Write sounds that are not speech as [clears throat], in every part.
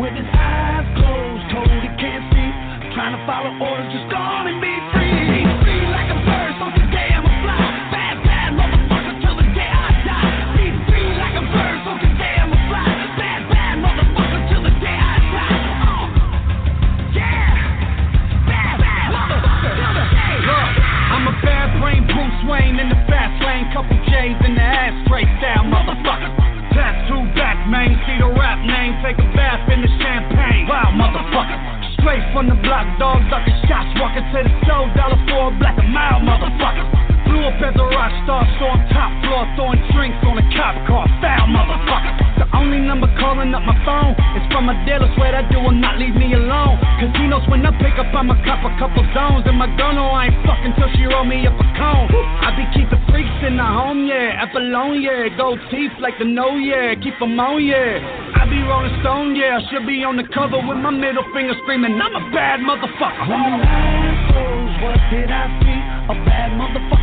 Women Keep on, yeah. I be rolling stone, yeah. I should be on the cover with my middle finger screaming, I'm a bad motherfucker. What did I see? A bad motherfucker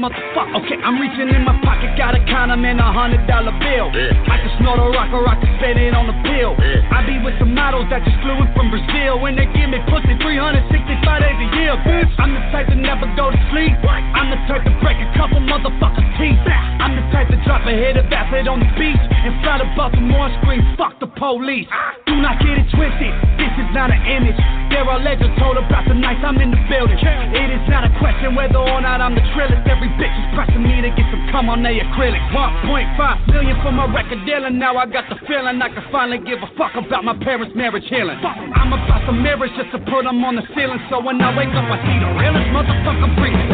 y'all some bad motherfuckers. Okay, I'm reaching in my pocket, got a condom and a hundred dollar bill. I can snort a rock or I can spend it on a pill. I be with the models that just flew in from Brazil. When they give me pussy 365 days a year, bitch. I'm the type to never go to sleep. I'm the type to break a couple motherfuckers' teeth. I'm the type to drop a hit of acid on the beach and fly to Baltimore scream, fuck the police. Ah. Do not get it twisted, this is not an image. There are legends told about the nights I'm in the building. It is not a question whether or not I'm the trillest. Every bitch is pressing me to get some cum on their acrylic. 1.5 million for my record deal, and now I got the feeling I can finally give a fuck about my parents' marriage healing. I'm about some mirrors just to put them on the ceiling, so when I wake up I see the realest motherfucker breathing.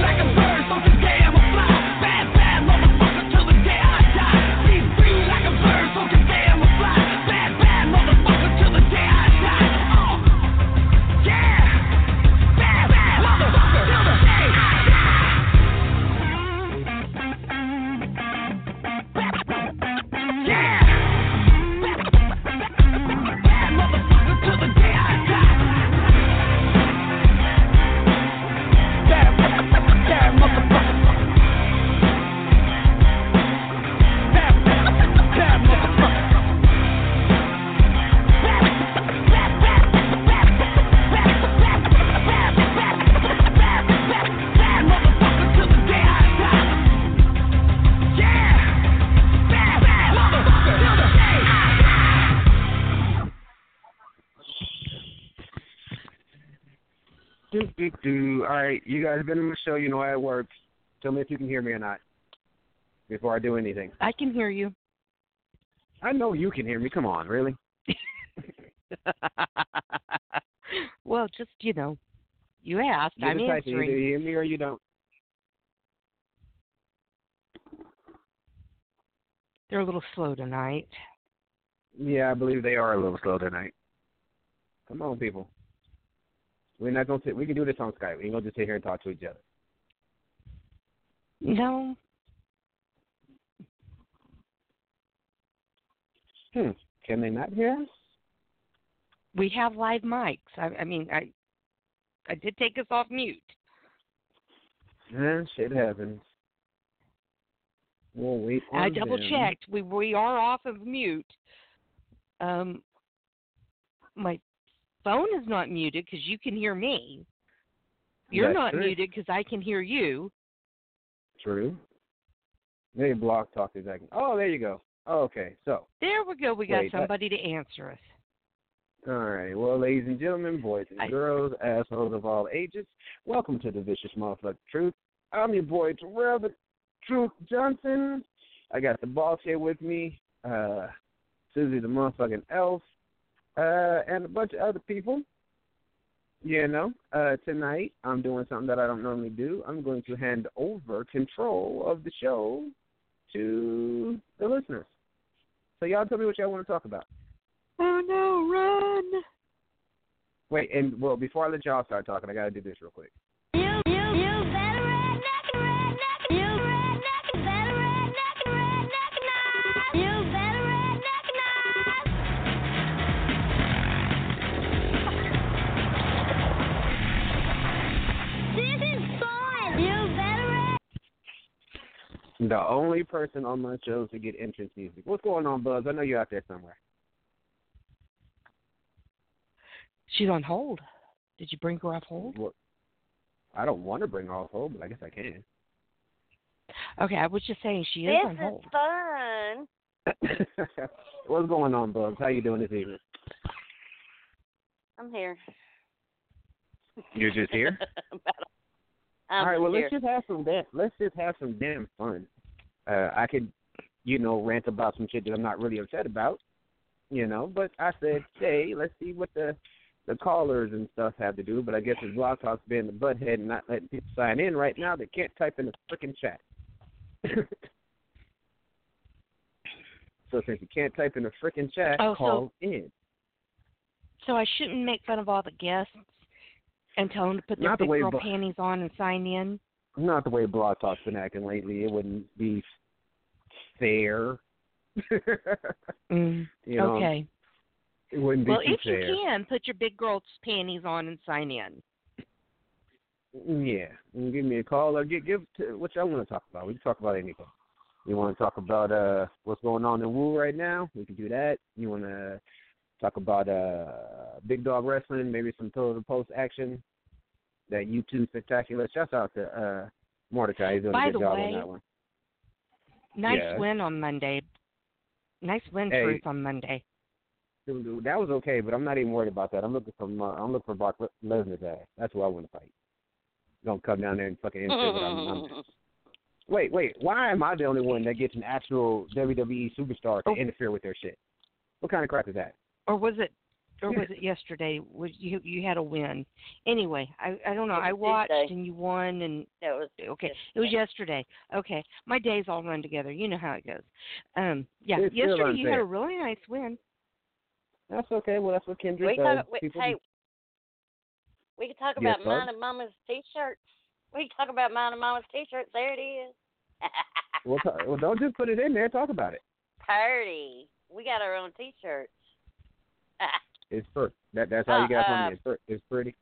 Like a All right, you guys have been on the show. You know how it works. Tell me if you can hear me or not before I do anything. I can hear you. I know you can hear me. Come on, really? [laughs] well, just you know, you asked. You're I'm answering. Either you hear me or you don't. They're a little slow tonight. Yeah, I believe they are a little slow tonight. Come on, people. We're not gonna sit. We can do this on Skype. We ain't gonna just sit here and talk to each other. No, Hmm. Can they not hear us? we have live mics. I, I mean, I I did take us off mute. Yeah, shit happens. We'll wait I double them. checked. We we are off of mute. Um, my phone is not muted because you can hear me. You're That's not true. muted because I can hear you. True. Maybe blog talk is acting. Oh, there you go. Oh, okay, so There we go. We got Wait, that- somebody to answer us. All right. Well, ladies and gentlemen, boys and I- girls, assholes of all ages, welcome to the Vicious Motherfucker Truth. I'm your boy Terrell the Truth Johnson. I got the boss here with me, uh, Susie the motherfucking elf, uh, and a bunch of other people. You know, uh, tonight I'm doing something that I don't normally do. I'm going to hand over control of the show to the listeners. So y'all tell me what y'all want to talk about. Oh no, run! Wait, and well, before I let y'all start talking, I gotta do this real quick. The only person on my show to get entrance music. What's going on, Buzz? I know you're out there somewhere. She's on hold. Did you bring her off hold? What? I don't want to bring her off hold, but I guess I can. Okay, I was just saying she is this on hold. is fun. [laughs] What's going on, Buzz? How you doing this evening? I'm here. You're just here. [laughs] I'm All right. Well, let's just have some damn. Let's just have some damn fun. Uh, I could, you know, rant about some shit that I'm not really upset about, you know. But I said, hey, let's see what the the callers and stuff have to do. But I guess it's Blog Talk's being the butthead and not letting people sign in right now. They can't type in the freaking chat. [laughs] so since you can't type in the freaking chat, Oh, so- call in. So I shouldn't make fun of all the guests and tell them to put their Not the big way girl bu- panties on and sign in. Not the way Blog Talk's been acting lately. It wouldn't be fair. [laughs] Mm. you know, okay. it wouldn't be Well, if fair. you can, put your big girl's panties on and sign in. Yeah, give me a call or give give to, what y'all want to talk about. We can talk about anything. You want to talk about uh what's going on in Woo right now? We can do that. You want to talk about uh big dog wrestling, maybe some total post action. That YouTube spectacular. Shout out to uh Mordecai. He's doing By a good the job way, on that one. Nice Yeah. win on Monday. Nice win, Hey. Truth, on Monday. That was okay, but I'm not even worried about that. I'm looking for uh, I'm looking for Brock Lesnar's ass. That's who I want to fight. Don't come down there and fucking interfere with I'm, [laughs] I'm Wait, wait. Why am I the only one that gets an actual WWE superstar to Oh. interfere with their shit? What kind of crap is that? Or was it? Or was it yesterday? Was you you had a win? Anyway, I I don't know. I watched Tuesday. and you won and that was okay. It was yesterday. Okay, my days all run together. You know how it goes. Um, yeah, It's yesterday you had a really nice win. That's okay. Well, that's what Kendrick we does. talk, wait, People hey, we can talk about bud? mine and Mama's t-shirts. We can talk about mine and Mama's t-shirts. There it is. well, ta- well, don't just put it in there. Talk about it. Party. We got our own t-shirts. It's first. That that's how you got Uh, from uh, me. It's, pretty.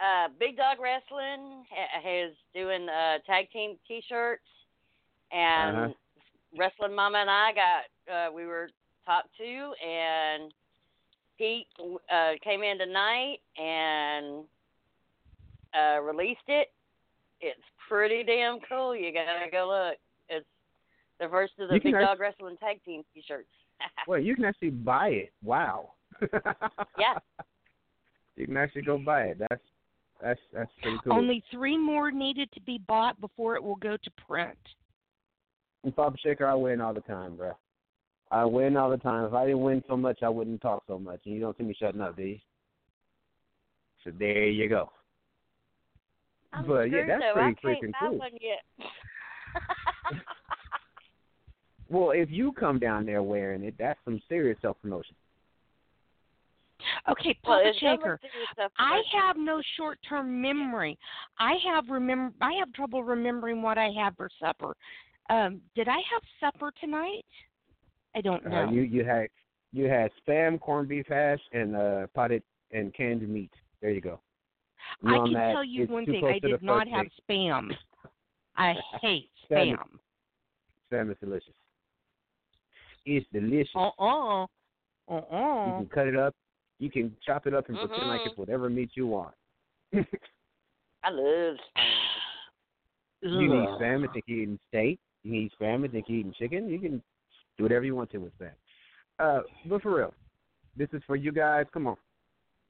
uh, Big Dog Wrestling ha- is doing uh, tag team T-shirts, and Uh-huh. Wrestling Mama and I got uh, we were top two, and Pete uh, came in tonight and uh, released it. It's pretty damn cool. You gotta go look. It's the first of the Big Dog Wrestling tag team T-shirts. Well, you can actually buy it. Wow. [laughs] Yeah. You can actually go buy it. That's that's that's pretty cool. Only three more needed to be bought before it will go to print. And Papa Shaker, I win all the time, bro. I win all the time. If I didn't win so much, I wouldn't talk so much. And you don't see me shutting up, do you? So there you go. I'm But, yeah, that's though. I pretty can't freaking cool. [laughs] one yet. Well, if you come down there wearing it, that's some serious self promotion. Okay, well, Papa it's no Shaker. I have no short-term memory. I have remember. I have trouble remembering what I had for supper. Um, did I have supper tonight? I don't know. Uh, you you had you had spam, corned beef hash, and uh, potted and canned meat. There you go. I can that tell you one thing: I did not have date. spam. I [laughs] hate Spam. spam. Spam is delicious. It's delicious. Uh uh. Uh You can cut it up. You can chop it up and pretend like it's whatever meat you want. [laughs] I love You need eat spam and think you're eating steak. You can eat spam and think you're eating chicken. You can do whatever you want to with spam. Uh, but for real, this is for you guys. Come on.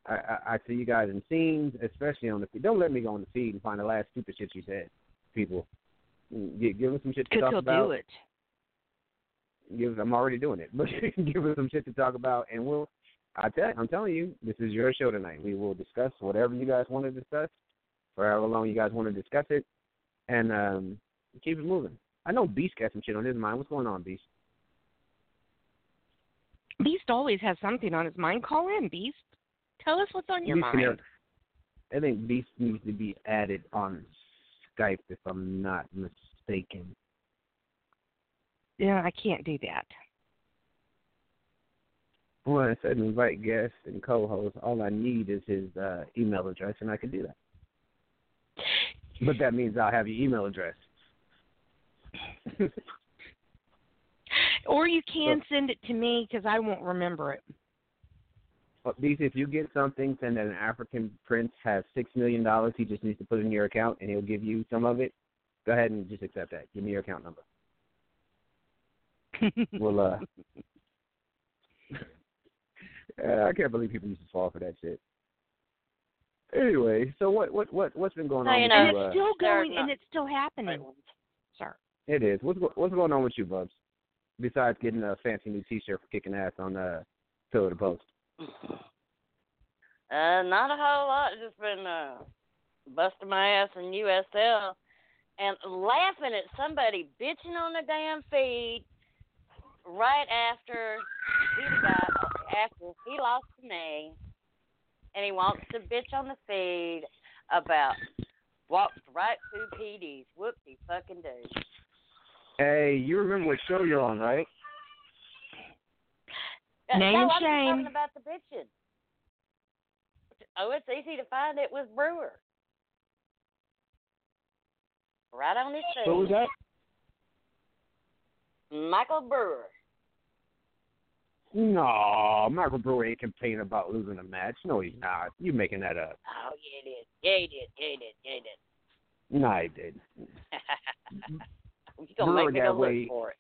I, I, I see you guys in scenes, especially on the feed. Don't let me go on the feed and find the last stupid shit you said, people. Give, give us some shit to Because talk he'll about. do it. Give, I'm already doing it, [laughs] but give us some shit to talk about, and we'll. I tell, I'm telling you, this is your show tonight. We will discuss whatever you guys want to discuss, for however long you guys want to discuss it, and um, keep it moving. I know Beast got some shit on his mind. What's going on, Beast? Beast always has something on his mind. Call in, Beast. Tell us what's on your Beast mind. I think Beast needs to be added on Skype, if I'm not mistaken. Yeah, I can't do that. Well, I said invite guests and co-hosts. All I need is his uh, email address, and I can do that. But that means I'll have your email address. Or you can send it to me because I won't remember it. But these, if you get something saying that an African prince has six million dollars, he just needs to put it in your account, and he'll give you some of it. Go ahead and just accept that. Give me your account number. We'll uh. [laughs] I can't believe people used to fall for that shit. Anyway, so what what what what's been going No, on? you know, and you, it's uh, still they're going, and it's still happening. sir. It is. What's what's going on with you, Bubs? Besides getting a fancy new T-shirt for kicking ass on uh, Pillar to Post. [sighs] Uh, not a whole lot. Just been uh, busting my ass in USL and laughing at somebody bitching on the damn feed right after he got after he lost to me, and he wants to bitch on the feed about walked right through PDs. Whoopsie fucking do. Hey, you remember what show you're on, right? Uh, Name no, shame. talking about the bitching. Oh, it's easy to find. It was Brewer. Right on his face. Who was that? Michael Brewer. No, Michael Brewer ain't complaining about losing a match. No, he's not. You making that up? Oh, yeah, he did. Yeah, he did. Yeah, he did. Yeah, he did. No, he did. [laughs] you gonna Brewer make me go look for it.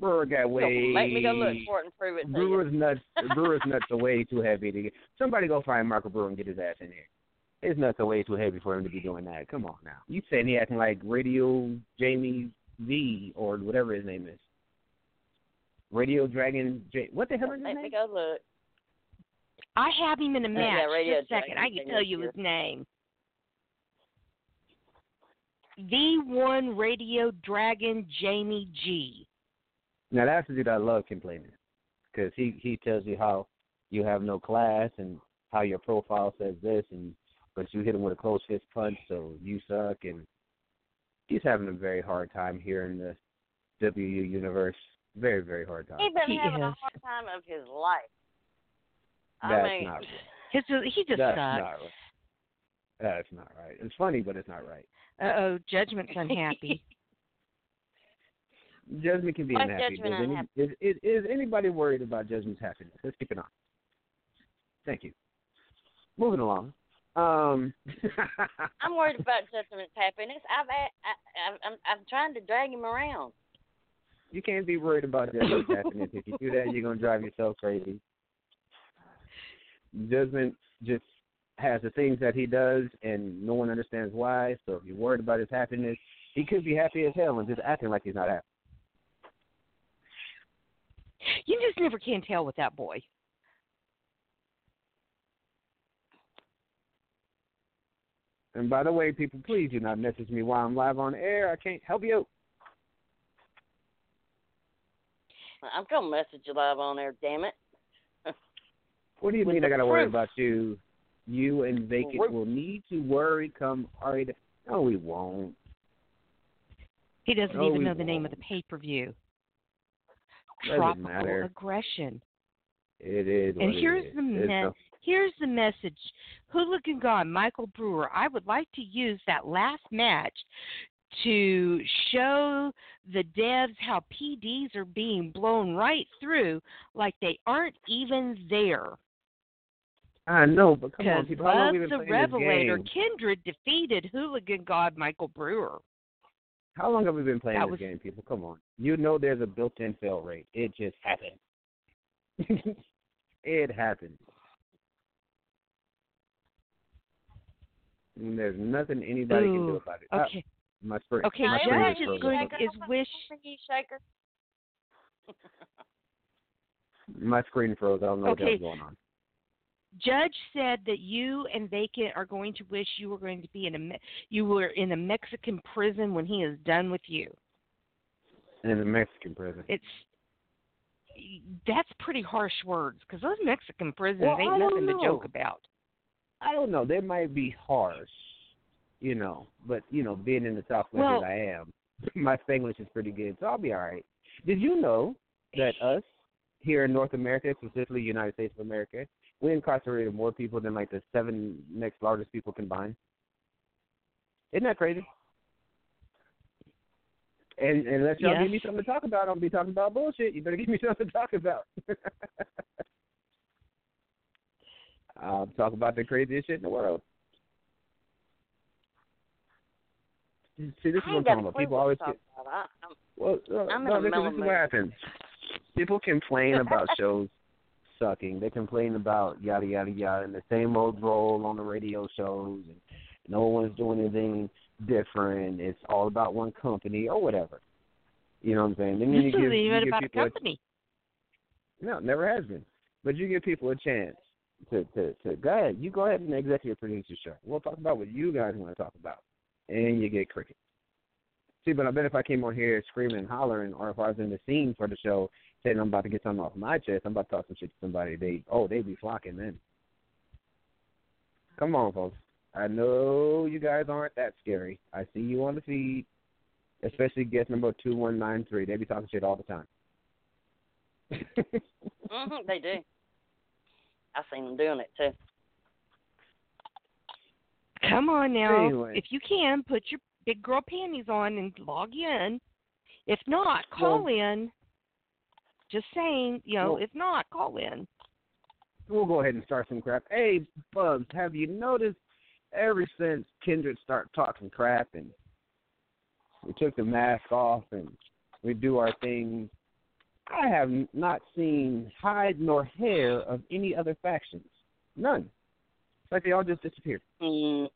Brewer got way. make me go look for it and prove it. Brewer's nuts. [laughs] Brewer's nuts are way too heavy to get. Somebody go find Michael Brewer and get his ass in here. His nuts are way too heavy for him to be doing that. Come on now. You saying he acting like Radio Jamie V or whatever his name is. Radio Dragon J. What the hell is his Make me name? go look. I have him in a oh, Yeah, match. Radio Just a second. I can tell you here. his name. V1 Radio Dragon Jamie G. Now that's the dude I love complaining, because he he tells you how you have no class and how your profile says this, and but you hit him with a close fist punch, so you suck, and he's having a very hard time here in the WU universe. Very very hard time. He's been He having a hard time of his life. That's I mean, not [laughs] right. His, he just That's sucks. not right. That's not right. It's funny, but it's not right. Uh oh, Judgment's [laughs] unhappy. Judgment can be Why unhappy. Judgment Is, any, is, is, is anybody worried about Judgment's happiness? Let's keep it on. Thank you. Moving along. Um, [laughs] I'm worried about Judgment's happiness. I've a- I, I, I'm I'm trying to drag him around. You can't be worried about Judgment's happiness. If you do that, you're gonna drive yourself crazy. Judgment just has the things that he does, and no one understands why. So if you're worried about his happiness, he could be happy as hell and just acting like he's not happy. You just never can tell with that boy. And by the way, people, please do not message me while I'm live on air. I can't help you. I'm gonna message you live on there. Damn it. What do you With mean I got to worry about you? You and Vacant Proof. will need to worry come all right. No, we won't. He doesn't No, even we know the name of the pay per view. Doesn't Tropical matter. aggression. It is. And here's is. the It's me- no- Here's the message. Hooligan God, Michael Brewer, I would like to use that last match to show the devs how PDs are being blown right through like they aren't even there. I know, but come on, people. How long Buzz we been the playing Revelator this game? Kindred defeated Hooligan God Michael Brewer. How long have we been playing That this was- game, people? Come on. You know there's a built-in fail rate. It just happened. [laughs] it happened. And there's nothing anybody can do about it. Ah, Okay. My screen. Okay, my Now, screen Judge is is going Shaker, is wish for you, Shaker? [laughs] My screen froze. I don't know Okay. what the hell's going on. Judge said that you and Vacant are going to wish you were going to be in a you were in a Mexican prison when he is done with you. In a Mexican prison. It's that's pretty harsh words because those Mexican prisons Well, ain't don't nothing to joke about. I don't know. They might be harsh, you know, but you know, being in the Southwest Well- as I am, [laughs] my Spanglish is pretty good, so I'll be all right. Did you know that us here in North America, specifically United States of America, we incarcerated more people than like the seven next largest people combined? Isn't that crazy? And and unless y'all Yes. give me something to talk about, I'll be talking about bullshit. You better give me [laughs] something to talk about. [laughs] I'll talk about the craziest shit in the world. See, this is what I'm talking about. People always get about. I'm, well. Uh, I'm in no, a this, is- this is what happens. People complain [laughs] about shows sucking. They complain about yada yada yada and the same old role on the radio shows. And no one's doing anything different. It's all about one company or whatever. You know what I'm saying? Then This you isn't give, you even give about a people company. no, never has been. But you give people a chance to to to go ahead. You go ahead and executive produce the show. We'll talk about what you guys want to talk about, and you get cricket. See, but I bet if I came on here screaming and hollering, or if I was in the scene for the show saying I'm about to get something off my chest, I'm about to talk some shit to somebody. They oh they'd be flocking then. Come on, folks. I know you guys aren't that scary. I see you on the feed, especially guest number two one nine three. They be talking shit all the time. hmm they do. I've seen them doing it too. Come on now. Anyway. If you can, put your big girl panties on and log in. If not, call in. Just saying, you know, Well- if not, call in. we'll go ahead and start some crap. Hey, Bugs, have you noticed ever since Kindred start talking crap and we took the mask off and we do our thing, I have not seen hide nor hair of any other factions. None. Like they all just disappeared. Mm.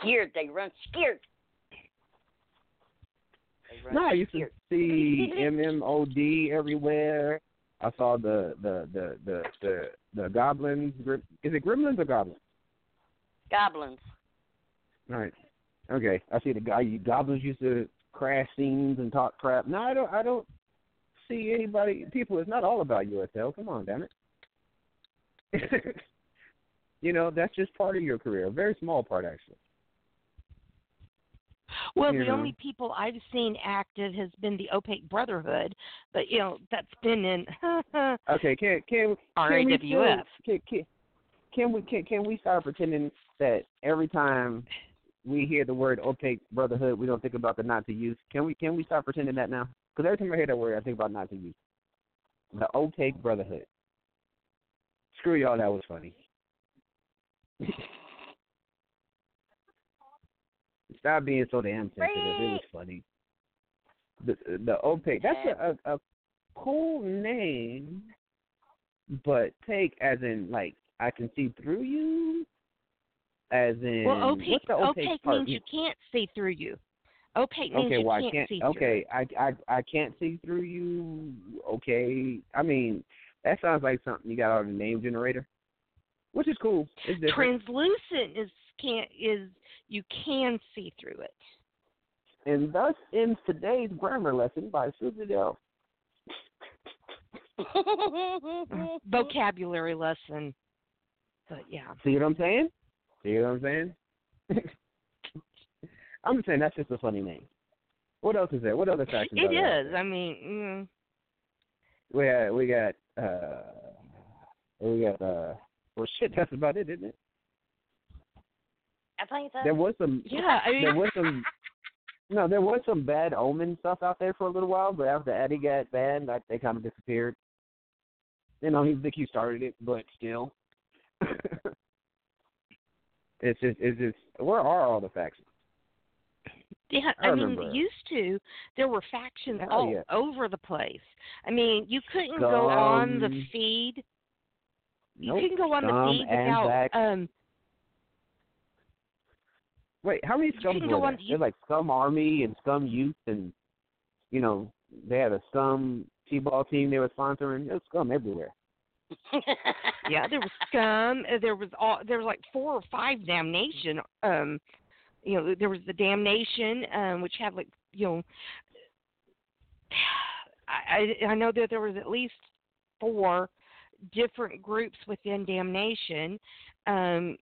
Scared. They run scared. They run No, I used to see [laughs] MMOD everywhere. I saw the the the the the, the goblins. Is it gremlins or goblins? Goblins. All right. Okay. I see the guy. Goblins used to crash scenes and talk crap. No, I don't. I don't see anybody. People. It's not all about USL. Come on, damn it. [laughs] you know, that's just part of your career. A very small part, actually. Well, You the know. only people I've seen active has been the Opaque Brotherhood, but you know that's been in [laughs] Okay. Can can can we can, can, can we can, can we start pretending that every time we hear the word opaque brotherhood, we don't think about the Nazi youth? Can we can we start pretending that now? Because every time I hear that word, I think about Nazi youth. The opaque brotherhood. Screw y'all, that was funny. [laughs] Stop being so damn sensitive. It was funny. The the opaque. That's a, a a cool name, but take as in like I can see through you. As in, well, opaque what's the opaque, opaque part? means you can't see through you. Opaque means okay, you well, can't, I can't. see through. Okay, I I I can't see through you. Okay, I mean that sounds like something you got on the name generator, which is cool. Translucent is can't is you can see through it. and thus ends today's grammar lesson by Susie Dell. [laughs] Vocabulary lesson. But yeah. See what I'm saying? See what I'm saying? [laughs] I'm just saying that's just a funny name. What else is there? What other [laughs] factions? It are there? is. I mean, mm, We got we got uh we got uh well shit that's about it, isn't it? I think so. There was some yeah. I mean, there was [laughs] some no, there was some bad omen stuff out there for a little while, but after Eddie got banned, like, they kind of disappeared. You know, he think he started it, but still, [laughs] it's just it's just where are all the factions? Yeah, I I, mean, used to there were factions Hell all yeah. over the place. I mean, you couldn't go on the Scum. feed. You Nope. couldn't go on Scum, the feed without um Wait, how many scums were there? on- There's like Scum Army and Scum Youth, and you know they had a Scum T-ball team they were sponsoring. There was Scum everywhere. [laughs] yeah, there was scum. uh, There was all there was like four or five damnation. Um, you know, there was the damnation, um, which had like you know, I I know that there was at least four different groups within damnation. Um,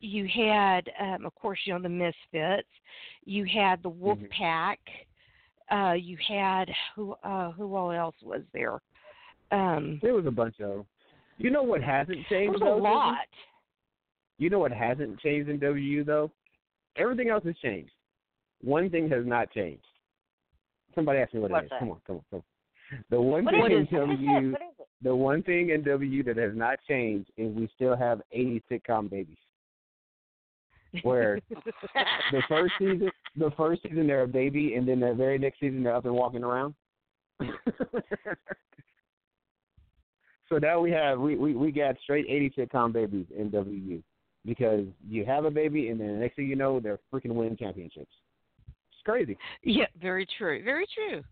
you had, um, of course, you know the Misfits. You had the Wolf Mhm. Pack. Uh, you had who? Uh, who all else was there? Um, There was a bunch of. You know what hasn't there changed? was a though, lot. You know what hasn't changed in WU though? Everything else has changed. one thing has not changed. Somebody ask me what What's it is. that? Come on, come on, come on. The one What thing in it? What is it? W, What is it? the one thing in W that has not changed is we still have 80 sitcom babies. Where [laughs] the first season, the first season they're a baby, and then the very next season they're up and walking around. [laughs] so now we have we, we we got straight 80 sitcom babies in WU because you have a baby, and then the next thing you know, they're freaking winning championships. It's crazy. Yeah, very true. Very true.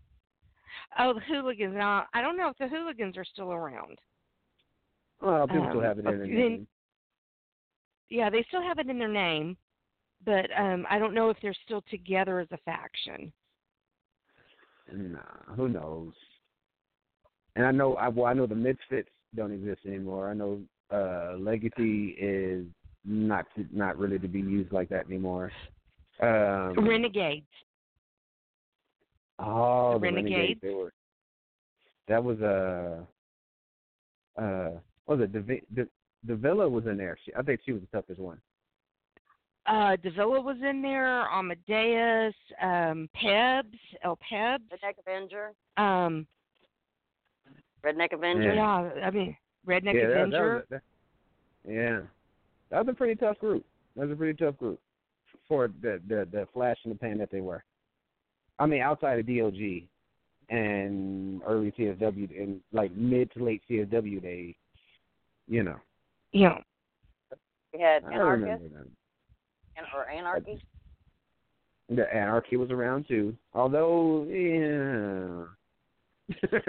Oh, the hooligans. Now, I don't know if the hooligans are still around. Well, people Um, still have it in their then- name. Yeah, they still have it in their name, but um I don't know if they're still together as a faction. Nah, who knows? And I know I well I know the Misfits don't exist anymore. I know uh Legacy is not to, not really to be used like that anymore. Um, Renegades. oh, the the Renegades. Renegades? They were. That was uh uh what was it the the the Villa was in there. She, I think she was the toughest one. Uh Davila was in there, Amadeus, um Pebs, El Pebs. Redneck Avenger. Um Redneck Avenger. yeah, I mean Redneck yeah, that- that Avenger. was that- yeah, that was a pretty tough group. That was a pretty tough group for the the the flash in the pan that they were. I mean, outside of DOG and early CSW and like mid to late CSW days, you know. yeah. We had I Anarchist remember them. and, or Anarchy. The anarchy was around too, although yeah. [laughs]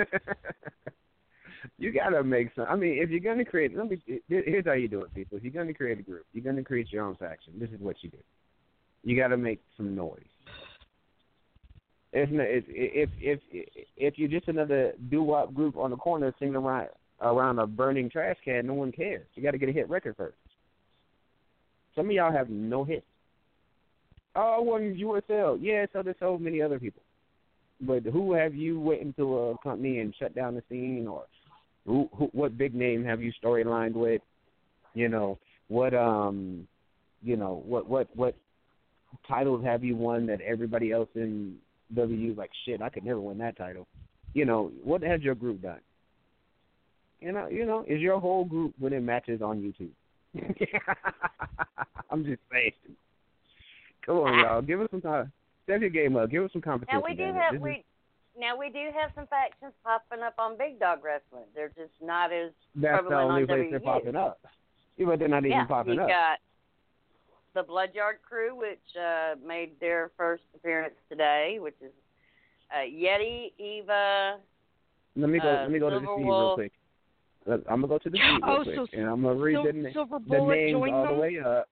you gotta make some. I mean, if you're gonna create, let me. Here's how you do it, people. If you're gonna create a group, you're gonna create your own faction. This is what you do. You gotta make some noise. If if if if you're just another doo wop group on the corner singing around around a burning trash can, no one cares. You got to get a hit record first. Some of y'all have no hits. Oh, well, USL. Yeah, so there's so many other people. But who have you went into a company and shut down the scene, or who, who what big name have you storylined with? You know what? Um, you know what? What? What titles have you won that everybody else in W like shit? I could never win that title. You know what has your group done? You know, you know, is your whole group winning matches on YouTube? [laughs] I'm just saying. Come on, y'all. Give us some time. Step your game up. Give us some competition. Now we do have we now we do have some factions popping up on Big Dog Wrestling. They're just not as That's the prevalent only on place they're popping up. Yeah, but they're not even yeah, popping you up. got the Bloodyard Crew, which uh, made their first appearance today, which is uh, Yeti, Eva. Let me go. uh, let me go to the Silver feed real quick. I'm gonna go to the feed [laughs] real Oh, quick, so and I'm gonna read Sil- the, Silver the names all them. the way up.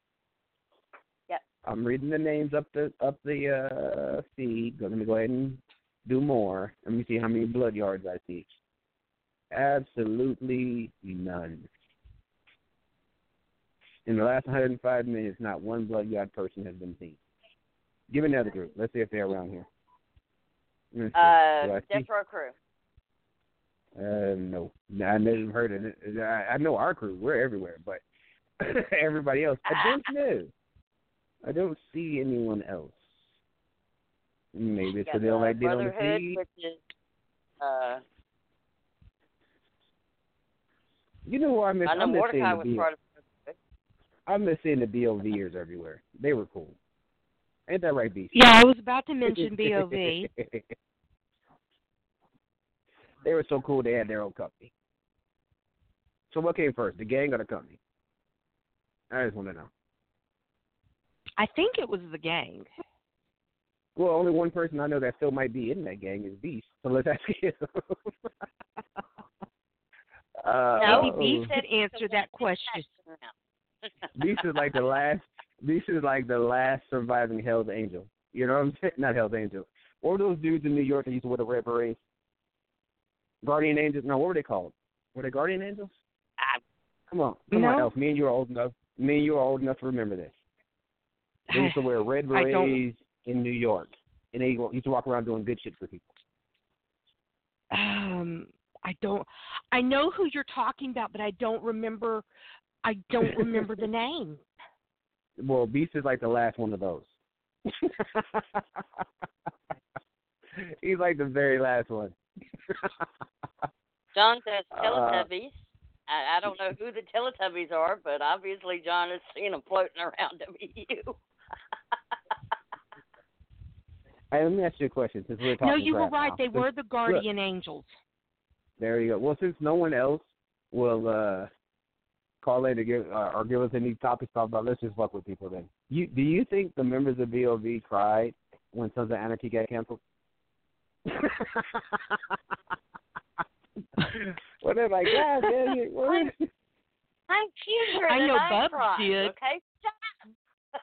Yep. I'm reading the names up the up the uh, feed. Let me go ahead and do more. Let me see how many blood yards I see. Absolutely none. In the last 105 minutes, not one blood yard person has been seen. Give another group. Let's see if they're around here. Let's see. Do Uh, Death Row Crew. uh, no, I never heard of it. I, I know our crew; we're everywhere, but [laughs] everybody else, I don't [laughs] know. I don't see anyone else. Maybe it's You because got they don't the like being on the Brotherhood, which is uh, You know who I miss? I know I miss seeing Mordecai the was B- part of it. I miss seeing the BOVers everywhere. They were cool. Ain't that right, Beast? Yeah, I was about to mention [laughs] BOV. they were so cool. They had their own company. So what came first, the gang or the company? I just want to know. I think it was the gang. Well, only one person I know that still might be in that gang is Beast. So let's ask him. [laughs] uh, Maybe. Beast could answer that question. [laughs] Beast is like the last. Beast is like the last surviving Hell's Angel. You know what I'm saying? [laughs] Not Hell's Angel. What were those dudes in New York that used to wear the red berets? Guardian Angels? No, what were they called? Were they Guardian Angels? Ah. Come on, come on, No. Elf. Me and you are old enough. Me and you are old enough to remember this. They used to wear red [sighs] berets in New York, and they used to walk around doing good shit for people. Um, I don't. I know who you're talking about, but I don't remember. I don't remember the [laughs] name. Well, Beast is like the last one of those. [laughs] He's like the very last one. [laughs] John says Uh, Teletubbies. I, I don't know who the Teletubbies are, but obviously John has seen them floating around WU. Hey, let me ask you a question since we're talking. About. No, you were right. now. They Since- were the [laughs] guardian angels. There you go. Well, since no one else will uh call in to give uh, or give us any topics to talk about, let's just fuck with people then. You do you think the members of BOV cried when Sons of Anarchy got canceled? [laughs] what they're like, God damn it. what?" I'm cuter I than know I Bubs cried, did. Okay, shut [laughs] up.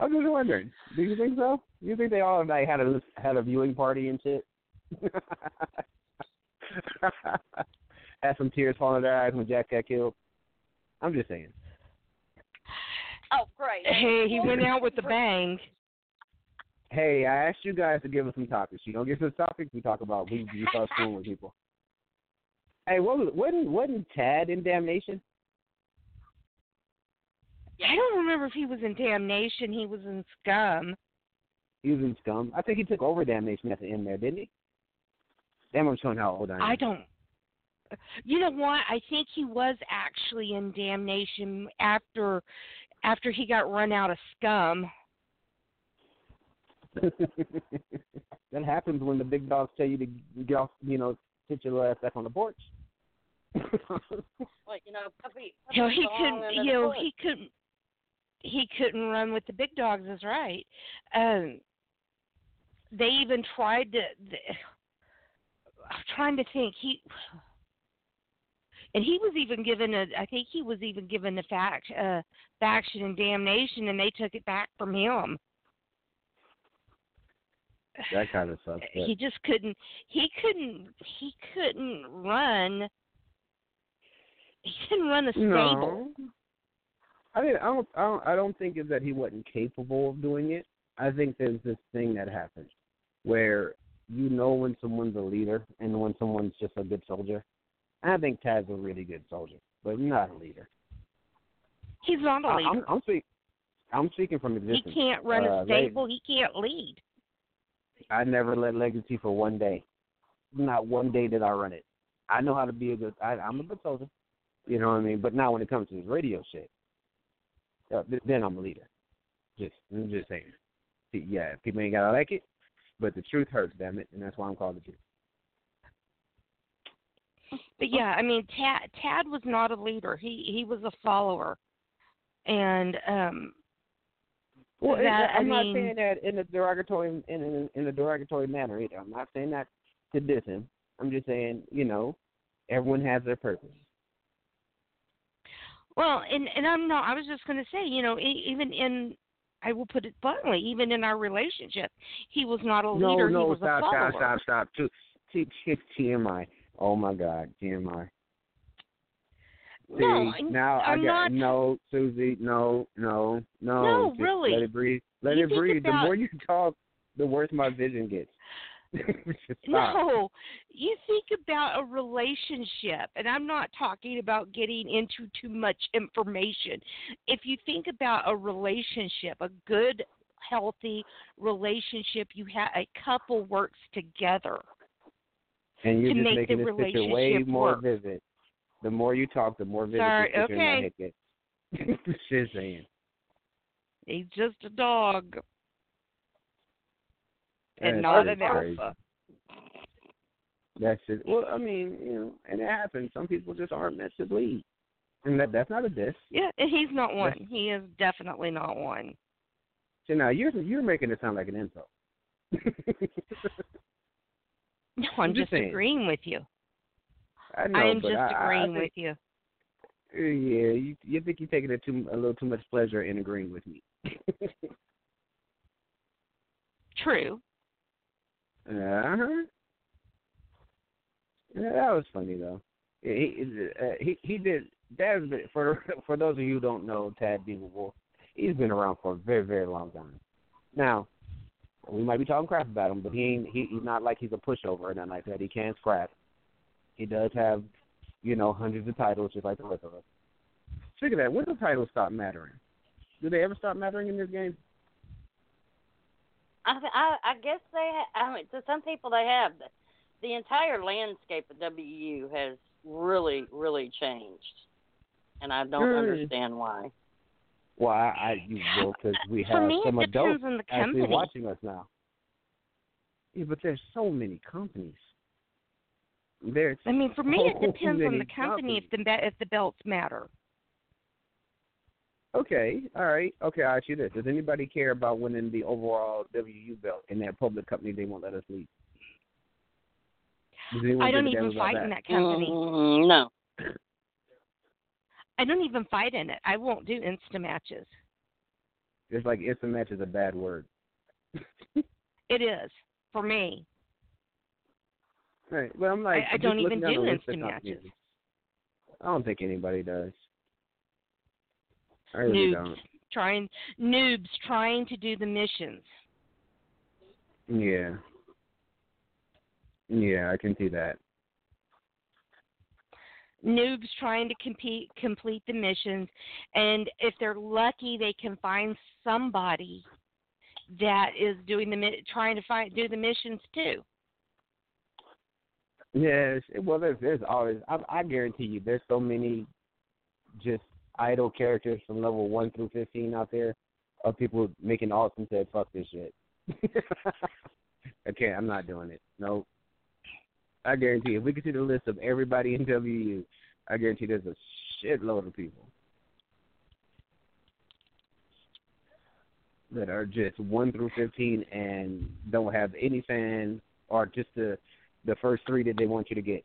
I'm just wondering. Do you think so? Do you think they all like had a had a viewing party and shit? [laughs] had some tears falling in their eyes when Jack got killed. I'm just saying. oh, great. Hey, he went out with a bang. Hey, I asked you guys to give us some topics. You don't give us topics, we talk about we we start screwing with people. Hey, what was wasn't wasn't Tad in Damnation? I don't remember if he was in Damnation. He was in Scum. He was in Scum. I think he took over Damnation at the end there, didn't he? Damn, I'm showing how old I am. I don't. You know what? I think he was actually in Damnation after after he got run out of Scum. [laughs] that happens when the big dogs tell you to get off, you know, sit your ass back on the porch. [laughs] Well, you know, puppy. You know, he couldn't. You know, he couldn't. He couldn't run with the big dogs. Is right. Um, they even tried to. The, I'm trying to think. He and he was even given a. I think he was even given a fact, uh, faction and damnation, and they took it back from him. that kind of sucks. but- He just couldn't. He couldn't. He couldn't run. He couldn't run a stable. No. I mean, I don't, I don't, I don't think it's that he wasn't capable of doing it. I think there's this thing that happens where you know when someone's a leader and when someone's just a good soldier. I think Tad's a really good soldier, but not a leader. He's not a leader. I'm, I'm speaking. I'm speaking from existence. He can't run Uh, a they- stable. He can't lead. I never led Legacy for one day. Not one day did I run it. I know how to be a good. I, I'm a good soldier. You know what I mean? But now when it comes to this radio shit, uh, then I'm a leader. Just, I'm just saying. See, Yeah, people ain't gotta like it, but the truth hurts, damn it, and that's why I'm called the truth. But yeah, I mean, Tad Tad was not a leader. He he was a follower, and um, Well, that, I'm I not saying that in a derogatory in, in in a derogatory manner either. I'm not saying that to diss him. I'm just saying, you know, everyone has their purpose. Well, and and I'm no, I was just going to say, you know, e- even in, I will put it bluntly, even in our relationship, he was not a No, leader. no, he was stop, a follower. stop, stop, stop. T- T- TMI. Oh my God, TMI. See, No, I'm- now I I'm got not- no, Susie, no, no, no. No, Just really. Let it breathe. Let You it breathe. about- The more you talk, the worse my vision gets. [laughs] No, you think about a relationship, and I'm not talking about getting into too much information. If you think about a relationship, a good, healthy relationship, you have a couple works together. And you're to just making the this picture way more work. vivid. The more you talk, the more vivid Sorry, this picture in my head gets. just saying. He's just a dog and That's not an crazy. alpha. That's it. Well, I mean, you know, and it happens. Some people just aren't meant to bleed, and that that's not a diss. Yeah, and he's not one. He is definitely not one. So now you're you're making it sound like an insult. [laughs] No, I'm I'm just just agreeing with you. I know, I am just I, I- I agreeing think, with you. Yeah, you you think you're taking it too a little too much pleasure in agreeing with me. [laughs] True. Uh huh. Yeah, that was funny though. Yeah, He uh, he he did. Dad's been, for for those of you who don't know Tad Beaver he's been around for a very very long time. Now, we might be talking crap about him, but he ain't he, he's not like he's a pushover or nothing like that. He can't scrap. He does have, you know, hundreds of titles just like the rest of us. Speaking of that, when do titles stop mattering? Do they ever stop mattering in this game? I I, I guess they. Ha- I mean, to some people they have. The, the entire landscape of WU has really, really changed, and I don't Hmm. understand why. Well, I, I you will because we For have me, some it adults depends on the actually company. watching us now. Yeah, but there's so many companies. There's I mean, for me, it depends on the company if the be- if the belts matter. Okay, all right. Okay, I'll ask you this. Does anybody care about winning the overall WU belt in that public company they won't let us leave? I don't give a damn even fight that? in that company. Mm, no. I don't even fight in it. I won't do insta matches. It's like instant match is a bad word. It is for me. Right. Well, I'm like, I- I don't even do the instant companies. matches. I don't think anybody does. Really Noobs trying noobs trying to do the missions. Yeah. Yeah, I can see that. Noobs trying to compete complete the missions, and if they're lucky, they can find somebody that is doing the trying to find do the missions too. Yes. Well, there's there's always. I, I guarantee you, there's so many just idle characters from level one through fifteen out there of people making alts and said, "Fuck this shit." [laughs] Can't. I'm not doing it. Nope. I guarantee if we could see the list of everybody in WU, I guarantee there's a shitload of people that are just one through fifteen and don't have any fans or just the the first three that they want you to get.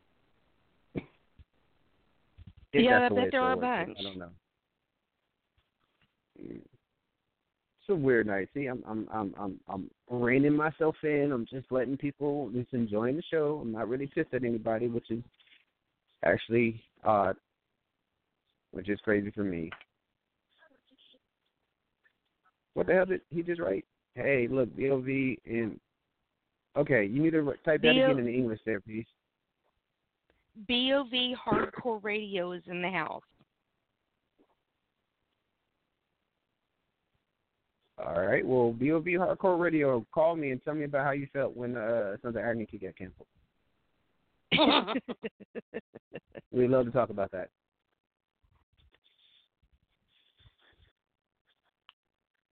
Yeah, that's the I way bet there are a bunch. I don't know. Mm. It's a weird night. See, I'm I'm I'm I'm I'm reining myself in. I'm just letting people just enjoying the show. I'm not really pissed at anybody, which is actually odd, which is crazy for me. What the hell did he just write? Hey, look, BOV and okay, you need to type that again in English there, please. BOV Hardcore Radio is in the house. All right. Well, BOV Hardcore Radio, call me and tell me about how you felt when uh, Sons of Agony got canceled. [laughs] We'd love to talk about that.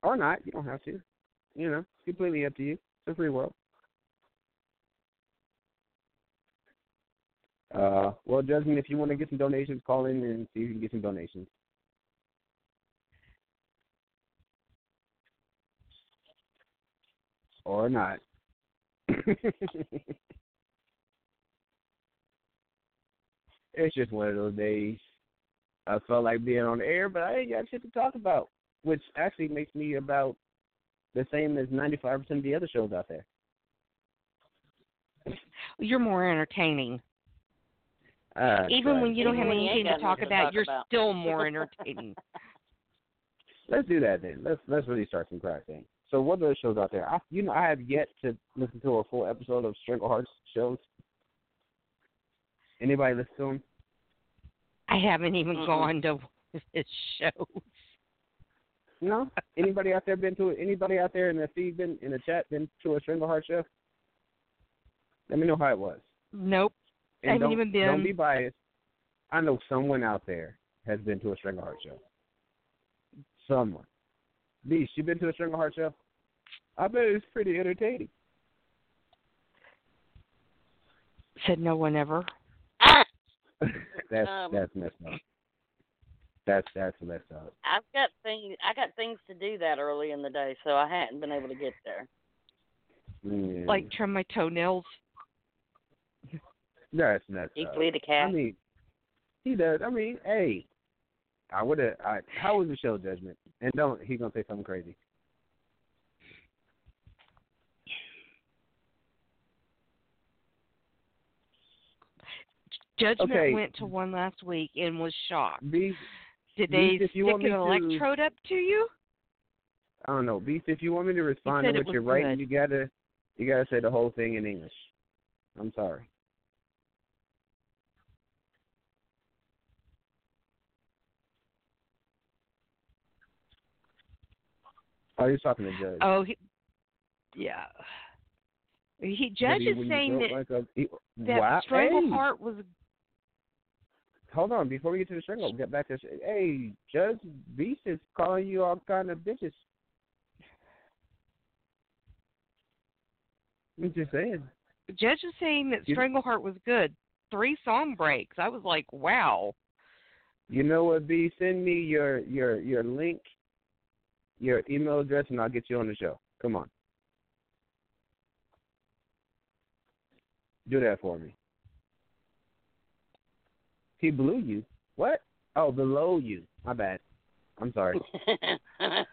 Or not. You don't have to. You know, it's completely up to you. It's a free world. Uh, well, Jasmine, if you want to get some donations, call in and see if you can get some donations. Or not. [laughs] it's just one of those days. I felt like being on air, but I ain't got shit to talk about, which actually makes me about the same as 95% of the other shows out there. You're more entertaining. Uh, Even when you don't have Even when you anything to talk about, talk you're about. still [laughs] more entertaining. [laughs] let's do that then. Let's let's really start some cracking. So what are the shows out there? I you know I have yet to listen to a full episode of Strangleheart's shows. Anybody listen to them? I haven't even Mm-mm. gone to his shows. No. Anybody out there been to it? Anybody out there in the feed been in the chat been to a Strangleheart show? Let me know how it was. Nope. And I haven't don't, even been. Don't be biased. I know someone out there has been to a Strangleheart show. Someone. Beast, you been to a Strangleheart show? I bet it's pretty entertaining. Said no one ever. [laughs] that's Um, that's messed up. That's that's messed up. I've got things. I got things to do that early in the day, so I hadn't been able to get there. Mm, Like trim my toenails. That's messed up. Equally the cat. I cat. mean, he does. I mean, hey, I would have. I, how was the show judgment? And don't he gonna say something crazy? Judgment Okay. went to one last week and was shocked. Beast, Did Beast, they if you stick want an me to- electrode up to you? I don't know. Beast, if you want me to respond to what you're was writing, you gotta you gotta say the whole thing in English. I'm sorry. Oh, you're talking to Judge. Oh, he, yeah. He Judge Maybe is saying that like a, he, that wow. Strangleheart was hold on, before we get to the strangle, get back to hey, Judge Beast is calling you all kind of bitches. I'm just saying. Judge is saying that You- Strangleheart was good. Three song breaks. I was like, wow. You know what, B? Send me your your your link, your email address, and I'll get you on the show. Come on, do that for me. He blew you. What? Oh, below you. My bad. I'm sorry. [laughs]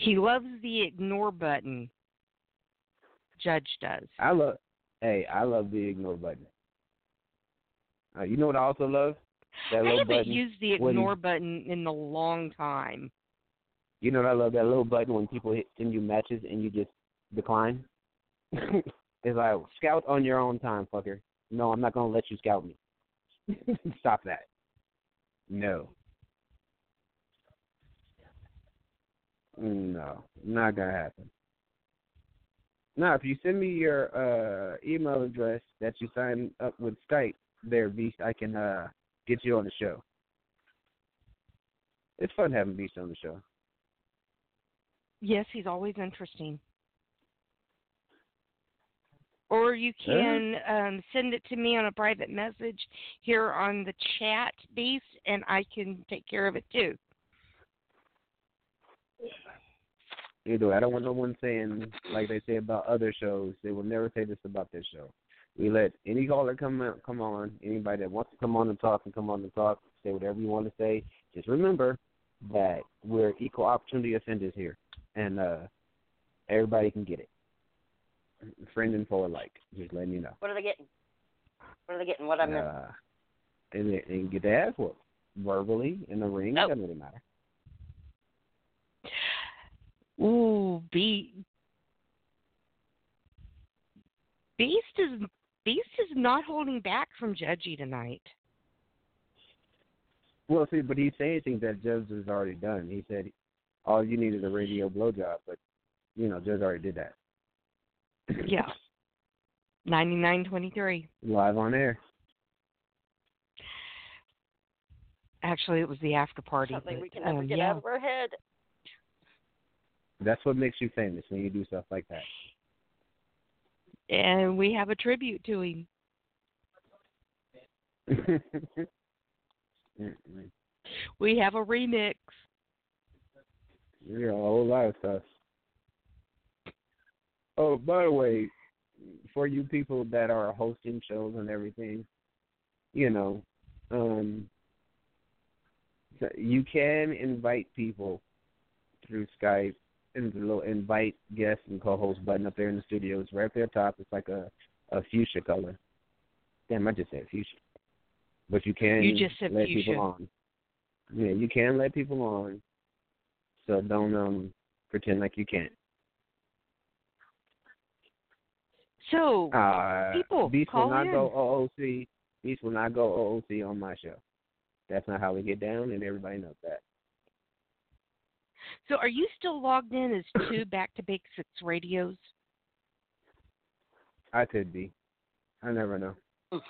He loves the ignore button. Judge does. I love. Hey, I love the ignore button. Uh, you know what I also love? That I haven't button. used the when- ignore button in a long time. You know what I love? That little button when people hit, send you matches and you just decline. [laughs] it's like scout on your own time, fucker. No, I'm not gonna let you scout me. [laughs] Stop that. No. No, not gonna happen. Now, if you send me your uh email address that you signed up with Skype, there, Beast, I can uh get you on the show. It's fun having Beast on the show. Yes, he's always interesting. Or you can um, send it to me on a private message here on the chat, Beast, and I can take care of it too. Either way, I don't want no one saying like they say about other shows. They will never say this about this show. We let any caller come out, come on. Anybody that wants to come on and talk and come on and talk. Say whatever you want to say. Just remember that we're equal opportunity offenders here, and uh everybody can get it. Friend and foe alike. Just letting you know. what are they getting? What are they getting? What I missed? Uh, and, they- and get their ass whooped verbally in the ring. Nope. Doesn't really matter. Ooh, Be- Beast is Beast is not holding back from Judgy tonight. Well, see, but he's saying things that Judge has already done. He said all you need is a radio blowjob, but you know, Judge already did that. Yeah. Ninety nine twenty three. Live on air. Actually, it was the after party. Something but, we can never um, get yeah. out of our head. That's what makes you famous when you do stuff like that. And we have a tribute to him. [laughs] We have a remix. yeah, a whole lot of stuff. Oh, by the way, for you people that are hosting shows and everything, you know, um, you can invite people through Skype and the little invite guests and co-host button up there in the studio. It's right up there top. It's like a a fuchsia color. Damn, I just said fuchsia. But you can You just said let fuchsia. people on. Yeah, you can let people on. So don't um pretend like you can't. So, Uh, People, Beast call will not in. go OOC. Beast will not go OOC on my show. That's not how we get down, and everybody knows that. So are you still logged in as two back to basics radios? I could be. I never know. [laughs] [laughs]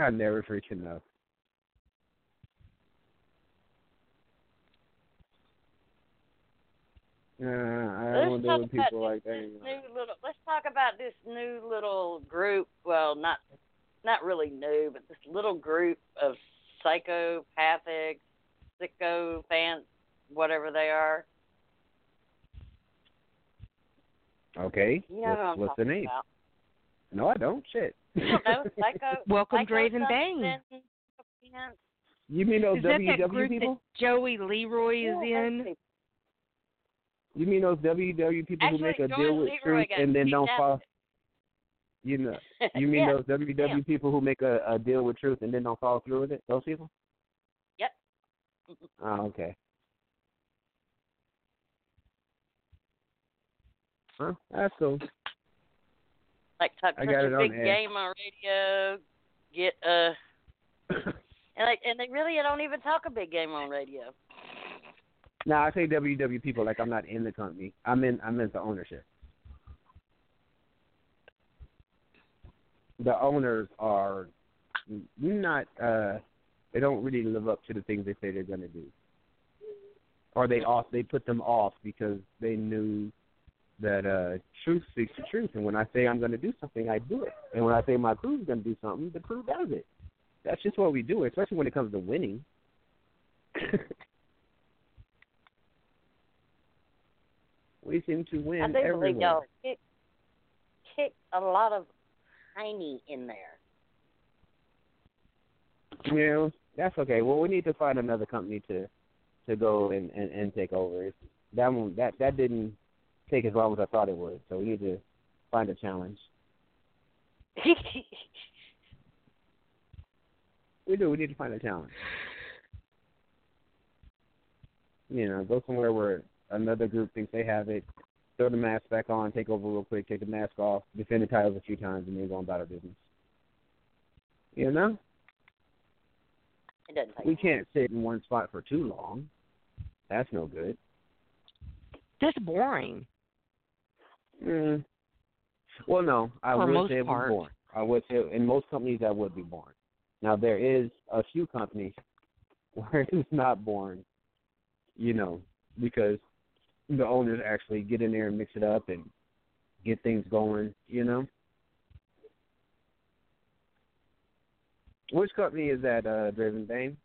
I never freaking know. Uh, I let's don't talk deal with about people this, like that this new little. Let's talk about this new little group. Well, not not really new, but this little group of psychopathic, sicko fans, whatever they are. Okay. You know what's, what I'm what's the name? about. No, I don't. Shit. You don't know [laughs] psycho. Welcome, psycho Draven Bane. you mean those Is that that group people? that Joey Leroy is Yeah, in? You mean those WW people Actually, who make a Joey deal with Leroy truth and then don't out. follow? You know, [laughs] you mean yeah. those WW yeah. people who make a, a deal with truth and then don't follow through with it? Those people? Oh, okay. Well, that's cool. Like talk I got a it big game on radio. Get uh, and like and they really don't even talk a big game on radio. now I say WW people like I'm not in the company. I'm in. I'm in the ownership. The owners are not. uh They don't really live up to the things they say they're going to do, or they off. They put them off because they knew that uh truth speaks the truth. And when I say I'm going to do something, I do it. And when I say my crew's going to do something, the crew does it. That's just what we do, especially when it comes to winning. [laughs] we seem to win I believe everywhere. y'all kick kick a lot of tiny in there. Know, that's okay. Well, we need to find another company to to go and and, and take over. It's, that one that that didn't take as long as I thought it would. So we need to find a challenge. [laughs] We do. We need to find a challenge. You know, go somewhere where another group thinks they have it, throw the mask back on, take over real quick, take the mask off, defend the titles a few times, and then go on about our business. You know, doesn't take. we can't sit in one spot for too long. That's no good. That's boring. Mm. Well, no, I For would say it part. was born. I would say in most companies that would be boring. Now there is a few companies [laughs] where it's not boring, you know, because the owners actually get in there and mix it up and get things going, you know. Which company is that, uh, Draven Bane?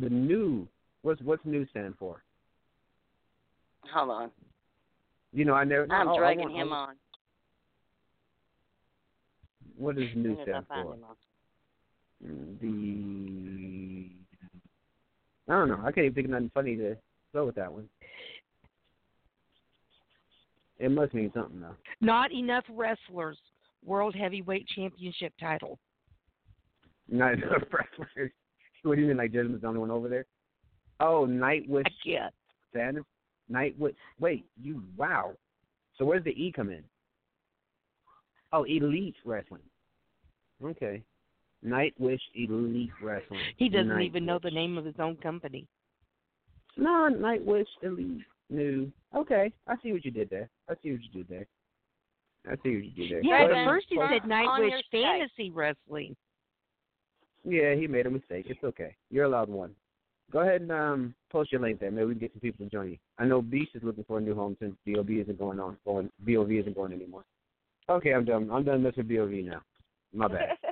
The new what's what's new stand for? Hold on, You know, I never. I'm oh, dragging want- him on. What does new soon as I stand for? The I don't know. I can't even think of nothing funny to go with that one. It must mean something though. Not enough wrestlers. World Heavyweight Championship title. Not [laughs] enough wrestlers. What do you mean, like Gentleman's the only one over there? Oh, Nightwish I get. Sanders. Nightwish. Wait, you wow. So where's the E come in? Oh, Elite Wrestling. Okay. Nightwish Elite Wrestling. He doesn't even know the name of his own company. No, Nightwish Elite. New. Okay, I see what you did there. I see what you did there. I see what you did there. Yeah, Go but ahead first he and- said Nightwish your site. Fantasy Wrestling. Yeah, he made a mistake. It's okay. You're allowed one. Go ahead and um, post your link there. Maybe we can get some people to join you. I know Beast is looking for a new home since BOV isn't going on. Going BOV isn't going anymore. Okay, I'm done. I'm done messing with BOV now. My bad. [laughs]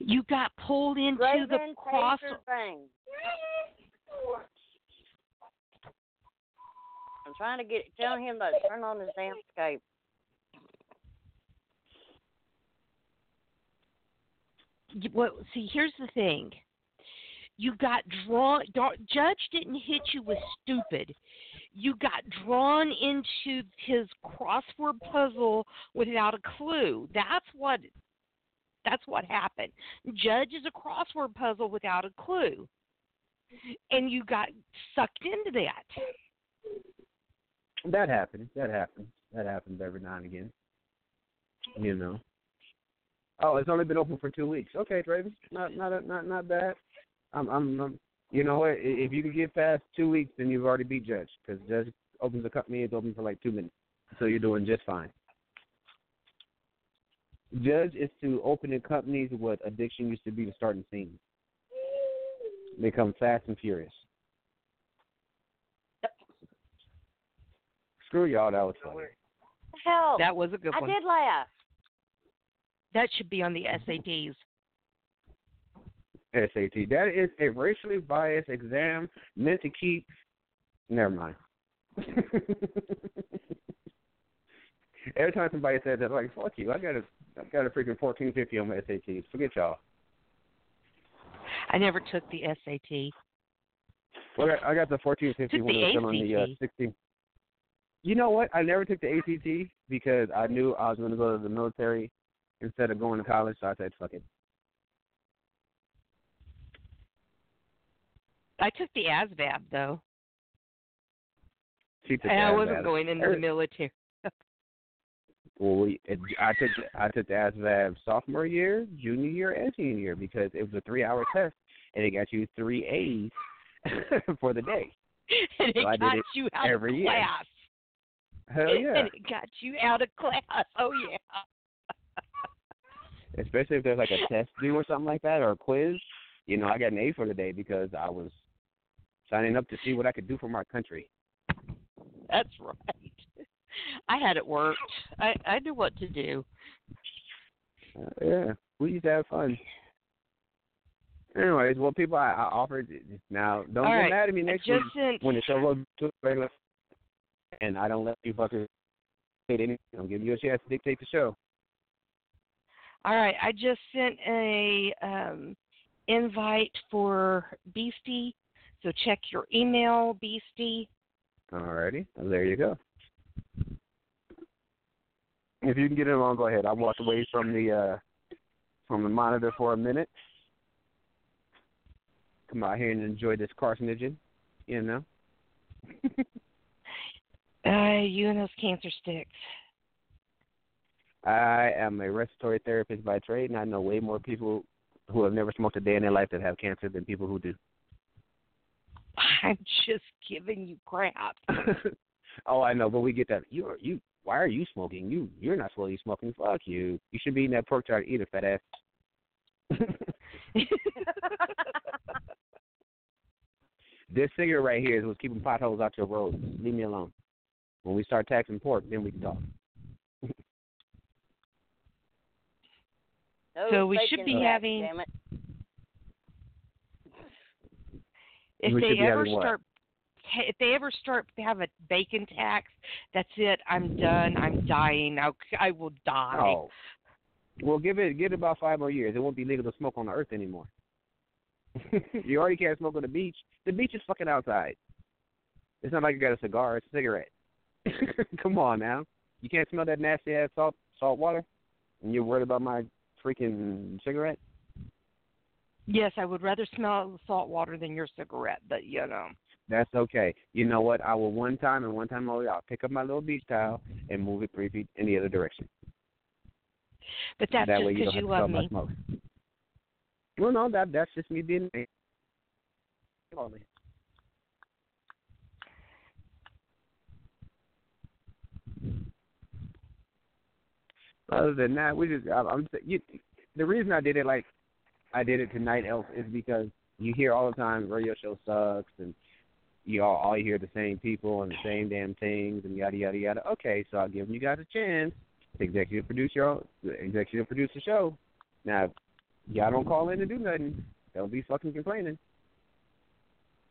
You got pulled into Raven the cross. Thing. I'm trying to get tell him to turn on his damn Skype. Well, see, here's the thing. You got drawn. Judge didn't hit you with stupid. You got drawn into his crossword puzzle without a clue. That's what. That's what happened. Judge is a crossword puzzle without a clue, and you got sucked into that. that happens. That happens. That happens every now and again. You know. Oh, it's only been open for two weeks. Okay, Raven. Not not not not bad. I'm I'm, I'm you know what? If you can get past two weeks, then you've already beat Judge because Judge opens the company. It's open for like two minutes, so you're doing just fine. Judge is to open in companies what addiction used to be to starting scenes. Become fast and furious. Screw y'all, that was funny. Hell, That was a good I one. I did laugh. That should be on the SATs. SAT. That is a racially biased exam meant to keep. Never mind. [laughs] Every time somebody says that, I'm like, fuck you. I got a, I got a freaking fourteen fifty on my SATs. Forget y'all. I never took the SAT. Well, I got- the fourteen fifty Took when the I was on the uh, sixteen. You know what? I never took the ACT because I knew I was going to go to the military instead of going to college. So I said, fuck it. I took the ASVAB though. She took and I wasn't going into the military. Well, we, it, I took I took the ASVAB sophomore year, junior year, and senior year because it was a three-hour test, and it got you three A's [laughs] for the day. [laughs] and it So I got it you out every of year. class. Hell [laughs] yeah! And it got you out of class. Oh yeah. Especially if there's like a test due or something like that, or a quiz. You know, I got an A for the day because I was signing up to see what I could do for my country. That's right. I had it worked. I I knew what to do. Uh, yeah, we used to have fun. Anyways, well, people, I, I offered now. Don't All get right. mad at me next week just sent when the show goes to regular, and I don't let you fuckers dictate anything. I'll give you a chance to dictate the show. All right, I just sent a um, invite for Beastie, so check your email, Beastie. Alrighty, well, there you go. If you can get it on, go ahead. I walked away from the uh from the monitor for a minute. Come out here and enjoy this carcinogen, you know. [laughs] Uh, you and those cancer sticks. I am a respiratory therapist by trade, and I know way more people who have never smoked a day in their life that have cancer than people who do. [laughs] I'm just giving you crap. [laughs] oh, I know, but we get that. You are you. Why are you smoking? You you're not supposed to be smoking. Fuck you. You should be eating that pork chart. Eat it, fat ass. [laughs] this cigarette right here is what's keeping potholes out your road. Leave me alone. When we start taxing pork, then we can talk. [laughs] Oh, so we should be tax, having- Damn it. if We they ever start if they ever start to have a bacon tax, that's it. I'm done. I'm dying. I, I will die. Oh. Well, give it give it about five more years. It won't be legal to smoke on the earth anymore. [laughs] you already can't smoke on the beach. The beach is fucking outside. It's not like you got a cigar. It's a cigarette. [laughs] Come on now. You can't smell that nasty ass salt salt water, and you're worried about my freaking cigarette. Yes, I would rather smell salt water than your cigarette, but you know. That's okay. You know what? I will one time and one time only. I'll pick up my little beach towel and move it three feet in the other direction. But that's that just you because you, to love me. Well, no, that that's just me being. Other than that, we just I, I'm you, the reason I did it like I did it tonight, else is because you hear all the time radio show sucks and you all all you hear the same people and the same damn things and yada yada yada. Okay, so I'll give you guys a chance to executive produce your executive produce the show. Now, y'all don't call in to do nothing. Don't be fucking complaining.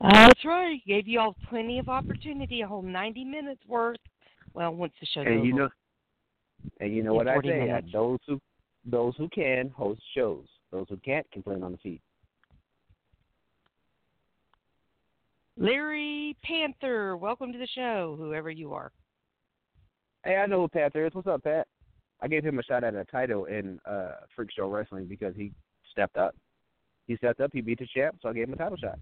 That's right. Gave you all plenty of opportunity, a whole 90 minutes worth. Well, once the show. And over. you know, and you know In what I 40 say: uh, minutes. those who those who can host shows. Those who can't complain on the feed. Larry Panther, welcome to the show, whoever you are. Hey, I know who Pat there is. What's up, Pat? I gave him a shot at a title in uh Freak Show Wrestling because he stepped up. He stepped up. He beat the champ, so I gave him a title shot.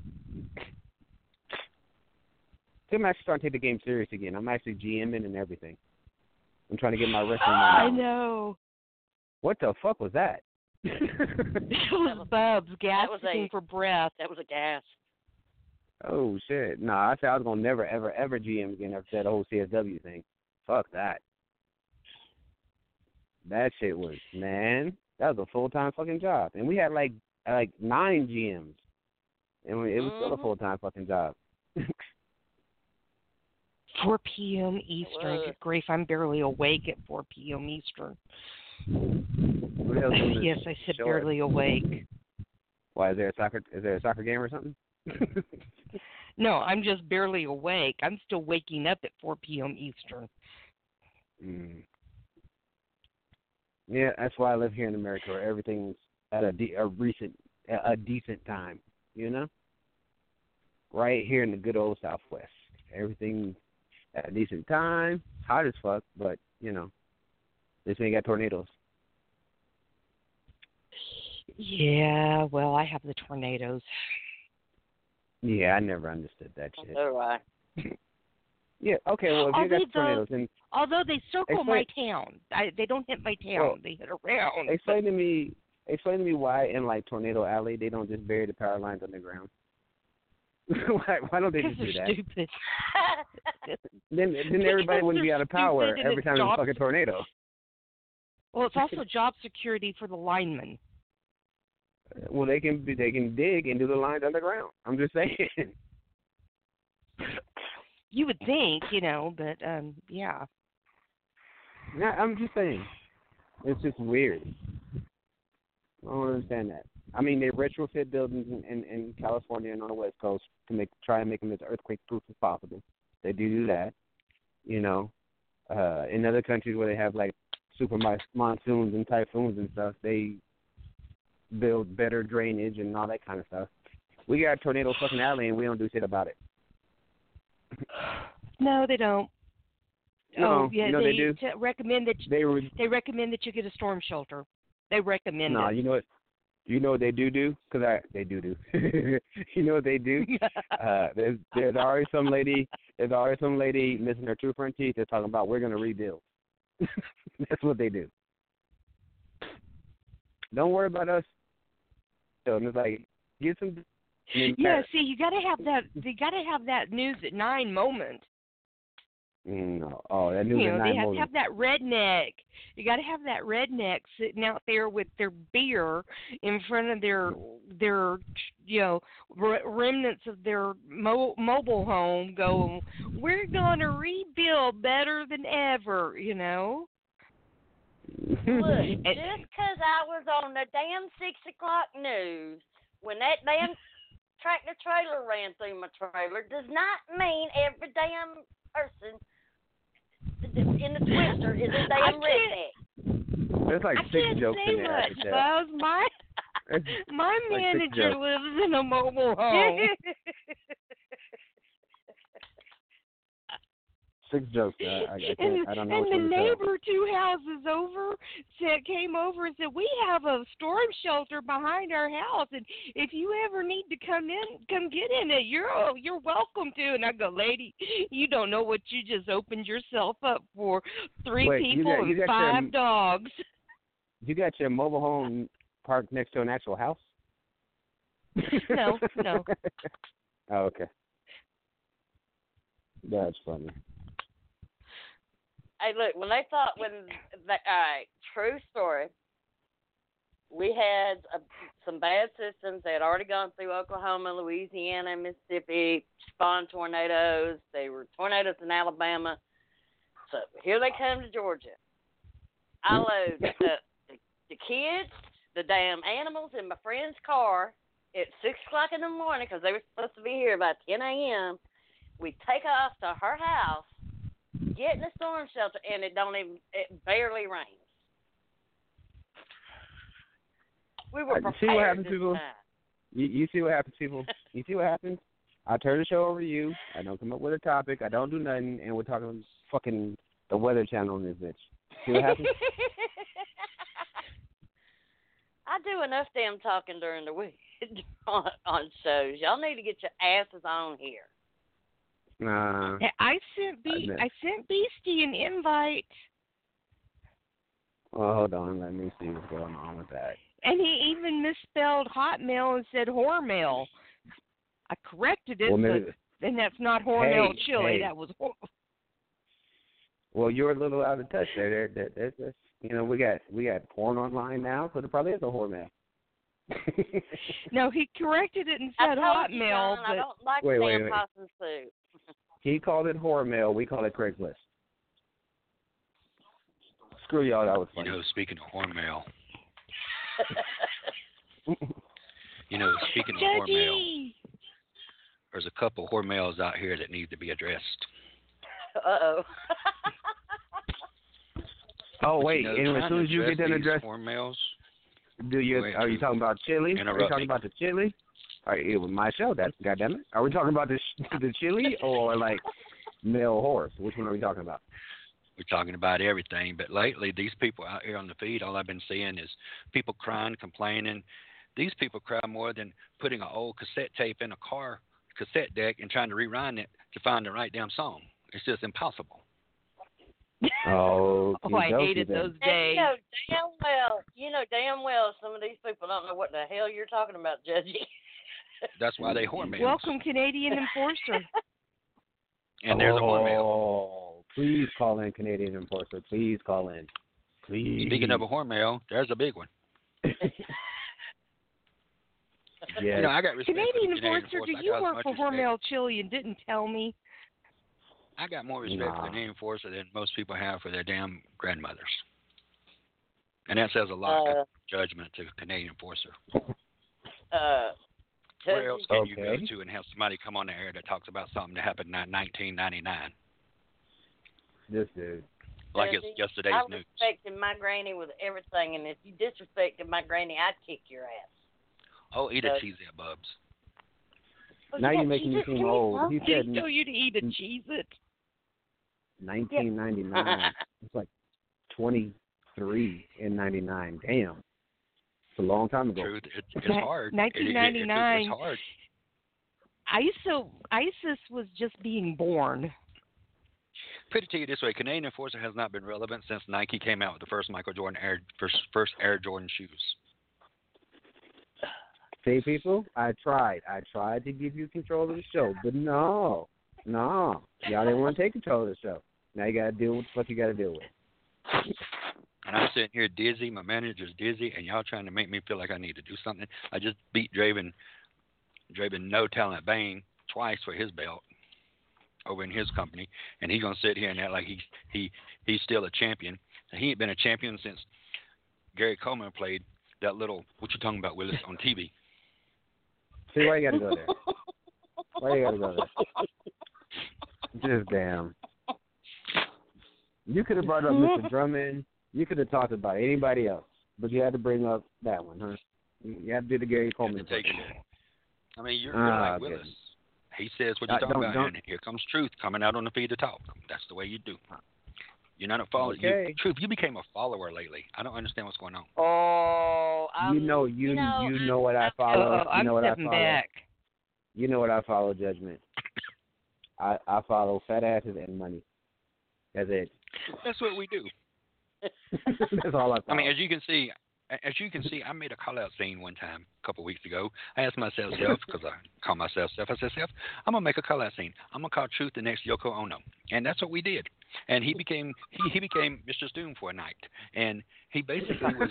I'm actually starting to take the game serious again. I'm actually GMing and everything. I'm trying to get my wrestling. [gasps] I know. What the fuck was that? [laughs] [laughs] That was Bubs was gasping a- for breath. That was a gas. Oh shit! Nah, I said I was gonna never, ever, ever GM again after that whole CSW thing. Fuck that. That shit was man. That was a full time fucking job, and we had like like nine GMs, and it was still a Mhm. full time fucking job. 4 p.m. Eastern. Good grief, I'm barely awake at 4 p.m. Eastern. What else was it? yes, I said barely awake. Why is there a soccer? Is there a soccer game or something? [laughs] No, I'm just barely awake. I'm still waking up at 4 p.m. Eastern. Mm. Yeah, that's why I live here in America, where everything's at a, de- a recent, a, a decent time. You know, right here in the good old Southwest, everything at a decent time. Hot as fuck, but you know, this ain't got tornadoes. Yeah, well, I have the tornadoes. Yeah, I never understood that shit. Do I. [laughs] Yeah, okay, well if you Although got tornadoes and Although they circle my town, I, they don't hit my town. Well, they hit around. explain to me explain to me why in like Tornado Alley they don't just bury the power lines underground. [laughs] why why don't they just do that? stupid. [laughs] Then then everybody wouldn't be out of power every time there's a fucking tornado. Well, it's also job security for the linemen. Well, they can be, they can dig and do the lines underground. I'm just saying. You would think, you know, but um, yeah. Yeah, I'm just saying. It's just weird. I don't understand that. I mean, they retrofit buildings in, in, in California and on the West Coast to make try and make them as earthquake proof as possible. They do do that. You know, uh, in other countries where they have like super mon- monsoons and typhoons and stuff, they build better drainage and all that kind of stuff. We got tornado fucking alley and we don't do shit about it. No, they don't. No, oh, yeah, you know they, they do. recommend that you, They were they recommend that you get a storm shelter. They recommend no, you know what? You know what they do do? Cause I they do do. [laughs] you know what they do? [laughs] Uh, there's there's already some lady there's already some lady missing her two front teeth. They're talking about we're gonna rebuild. [laughs] That's what they do. Don't worry about us. So it's like get some. [laughs] Yeah, see, you got to have that. You got to have that news at nine moment. Mm, No, oh that news you at know, nine they have to have that redneck. You got to have that redneck sitting out there with their beer in front of their their you know remnants of their mo- mobile home, going, "We're gonna rebuild better than ever," you know. Look, And- [laughs] just 'cause I was on the damn six o'clock news when that damn tractor trailer ran through my trailer does not mean every damn person in the twister is a damn can't- redneck. There's like I six can't jokes say in there. much, after that. Buzz. My my Like manager jokes. lives in a mobile home. [laughs] [laughs] six jokes. I, I, I, and I don't know and the neighbor two houses over said came over and said we have a storm shelter behind our house and if you ever need to come in come get in it you're you're welcome to and I go lady you don't know what you just opened yourself up for three Wait, you people got- you and got your- five dogs You got your mobile home parked next to an actual house? No, no. [laughs] oh, okay. That's funny. Hey, look, when they thought when the, all right, true story. We had a, some bad systems. They had already gone through Oklahoma, Louisiana, Mississippi, spawned tornadoes. They were tornadoes in Alabama. So here they come to Georgia. I load the, [laughs] the the kids, the damn animals in my friend's car at six o'clock in the morning because they were supposed to be here by ten a.m. We take off to her house get in the storm shelter and it don't even it barely rains. We were prepared see what happens, people? time. You, you see what happens, people? [laughs] You see what happens? I turn the show over to you. I don't come up with a topic. I don't do nothing, and we're talking fucking the Weather Channel on this bitch. See what happens? [laughs] I do enough damn talking during the week [laughs] on, on shows. Y'all need to get your asses on here. Nah. I sent Be- admit. I sent Beastie an invite Well, hold on. Let me see what's going on with that. And he even misspelled Hotmail and said Hormel. I corrected it, Well, maybe. but then that's not Hormel Hey, chili. hey. That was Hor- Well, you're a little out of touch there. There, there, there, there's, you know, we got we got porn online now, so there probably is a whore man. no. He corrected it and said Hotmail, John, I don't like Wait, wait, wait. possum soup. He called it whore mail. We call it Craigslist. Screw y'all. That was You funny. know, speaking of horn mail, [laughs] you know, speaking of horn mail, there's a couple horn mails out here that need to be addressed. Uh [laughs] oh. oh wait, you know, and as soon as you get done these address, horn mails, do you are you talking about chili? Are you talking me. about the chili? All right, it was my show. That's goddamn it. Are we talking about the [laughs] the chili or like male horse? Which one are we talking about? we're talking about everything. But lately, these people out here on the feed, all I've been seeing is people crying, complaining. These people cry more than putting an old cassette tape in a car cassette deck and trying to rewind it to find the right damn song. It's just impossible. Oh, Oh, I hated those And you know damn well, you know damn well some of these people don't know what the hell you're talking about, Judgy. [laughs] That's why they hormones. Welcome, Canadian Enforcer. [laughs] And there's a hormone. Oh, please call in Canadian Enforcer. Please call in. Please. Speaking of a hormone, there's a big one. [laughs] yes. You know, I got respect for the Canadian Canadian Enforcer, Force. do you work for respect- Hormel Chili and didn't tell me? I got more respect for Nah. the Canadian Enforcer than most people have for their damn grandmothers. And that says a lot Uh, of judgment to Canadian Enforcer. uh, Where else can you go to and have somebody come on the air that talks about something that happened in 1999? This dude. Like it's yesterday's news. I news. respected my granny with everything, and if you disrespected my granny, I'd kick your ass. Oh, eat a Judge. cheesy bubs. Oh, Now you you're making me Jesus seem in you, old. huh? He Did he said tell you to eat a Cheez-It? 1999. [laughs] it's like 23 in 99. Damn. It's a long time ago. Truth, it, it's hard. It- it- it- it- 1999. it's hard. ISO, ISIS was just being born. Put it to you this way: Canadian Enforcer has not been relevant since Nike came out with the first Michael Jordan Air first, first Air Jordan shoes. See, people, I tried. I tried to give you control of the show, but no. No. Y'all didn't want to take control of the show. Now you got to deal with what you got to deal with. And I'm sitting here dizzy. My manager's dizzy, and y'all trying to make me feel like I need to do something. I just beat Draven, Draven No Talent Bane twice for his belt over in his company, and he's gonna sit here and act like he's he he's still a champion. And he ain't been a champion since Gary Coleman played that little what you talking about Willis on TV. See, why you got to go there? Why you got to go there? [laughs] Just damn. You could have brought up mm-hmm. Mr. Drummond. You could have talked about anybody else, but you had to bring up that one, huh? You you had to do the Gary You Coleman. have to take it. I mean, you're, you're Ah, like okay. Willis. He says what Uh, you're talking don't- about, don't- and here comes truth coming out on the feed to talk. That's the way you do. You're not a follower. You, truth, you became a follower lately. I don't understand what's going on. Oh, I'm, You know, you you know, you know what I Oh, follow. you I'm know what I follow. back. You know what I follow. Judgment. I I follow fat asses and money. That's it. That's what we do. [laughs] That's all I follow. I mean, as you can see, as you can see, I made a call out scene one time a couple of weeks ago. I asked myself, self, [laughs] because I call myself self. I said, self, I'm gonna make a call out scene. I'm gonna call Truth the next Yoko Ono, and that's what we did. And he became he, he became Mr. Stoom for a night, and he basically was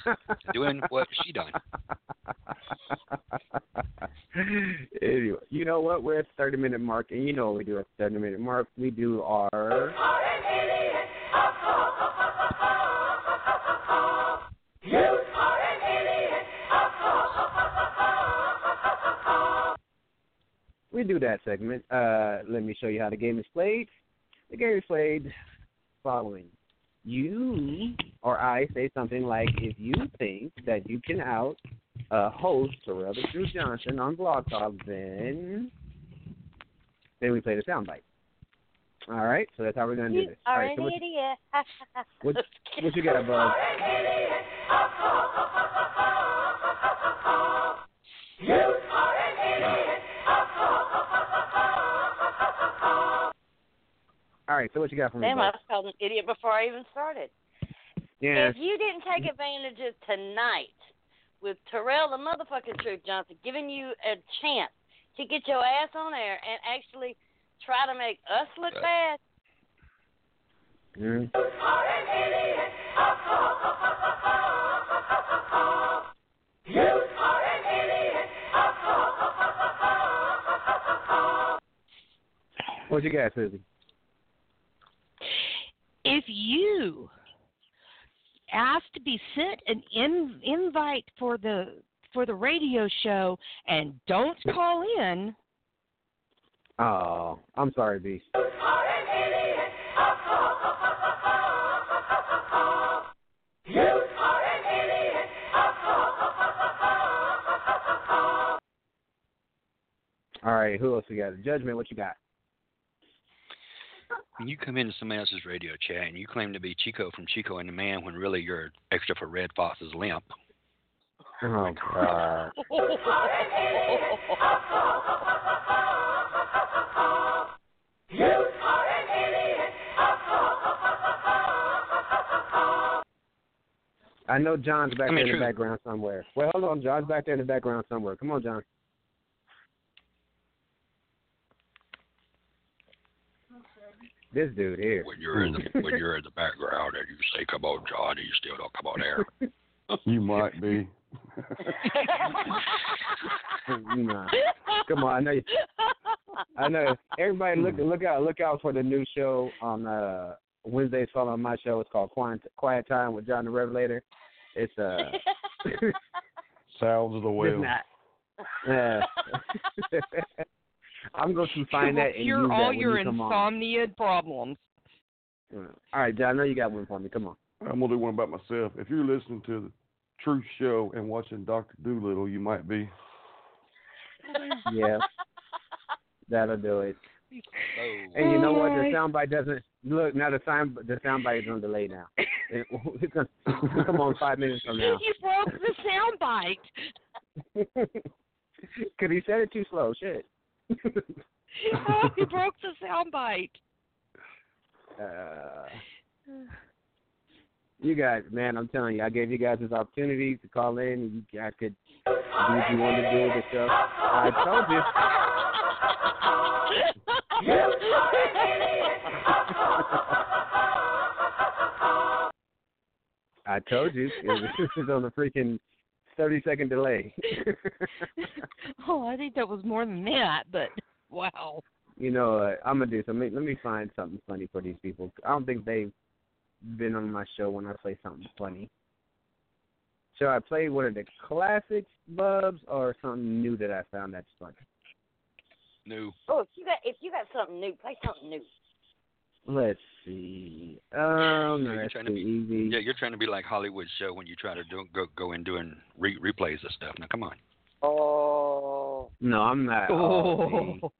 doing what she done. [laughs] anyway, you know what? We're at the 30 minute mark, and you know what we do at the 30 minute mark? We do our. We do that segment. Uh, let me show you how the game is played. The game is played following. You or I say something like, if you think that you can out uh, host Terrell Drew Johnson on Blog Talk, then then we play the soundbite. All right, so that's how we're gonna do this. All are right, an so what, idiot. [laughs] what, [laughs] what you got, Buzz? All right, so what you got for me, Damn, I was called an idiot before I even started. Yeah, If you didn't take advantage of tonight with Terrell the motherfucking Truth Johnson giving you a chance to get your ass on air and actually try to make us look bad, Mhm. What you got, Susie? If you ask to be sent an in, invite for the for the radio show and don't call in, Oh, I'm sorry, Beast. All right, who else we got? Judgment, what you got? When you come into somebody else's radio chat and you claim to be Chico from Chico and the Man when really you're extra for Redd Foxx's limp, Oh God. [laughs] I know John's back I mean, there in true. the background somewhere. Well, hold on, John's back there in the background somewhere. Come on, John. This dude here. When you're in the when you're in the background and you say, "Come on, John," and you still don't come on air. You might be. [laughs] nah. Come on, I know. You, I know. Everybody, look look out look out for the new show on uh Wednesdays following my show. It's called Quiet Quiet Time with John the Revelator. It's uh. [laughs] Sounds of the it's whale. not. Yeah. [laughs] I'm going to find It will that and cure use that all when your you come on. insomnia problems. All right, John. I know you got one for me. Come on. I'm gonna do one about myself. If you're listening to the Truth Show and watching Doctor Dolittle, you might be. [laughs] Yeah, that'll do it. And you know what? The soundbite doesn't look now. The sound the soundbite is on delay now. [laughs] It, gonna, [laughs] come on five minutes from now. He broke the soundbite. [laughs] Cause he said it too slow. Shit. oh, you broke the soundbite. uh, you guys, man, I'm telling you, I gave you guys this opportunity to call in, and you guys could do what you wanted to do with the show. I told you. I told you it was, [laughs] it was on the freaking thirty second delay. [laughs] oh, I think that was more than that, but wow. you know, uh, I'm gonna do something. Let me find something funny for these people. I don't think they've been on my show when I play something funny. Shall I play one of the classics, Bubs, or something new that I found that's funny? New. Oh, if you got if you got something new, play something new. Let's see. Um, Yeah, no, you're that's trying too to easy. Yeah, you're trying to be like Hollywood show when you try to do go go in doing re- replays of stuff. Now come on. Oh. No, I'm not. Oh,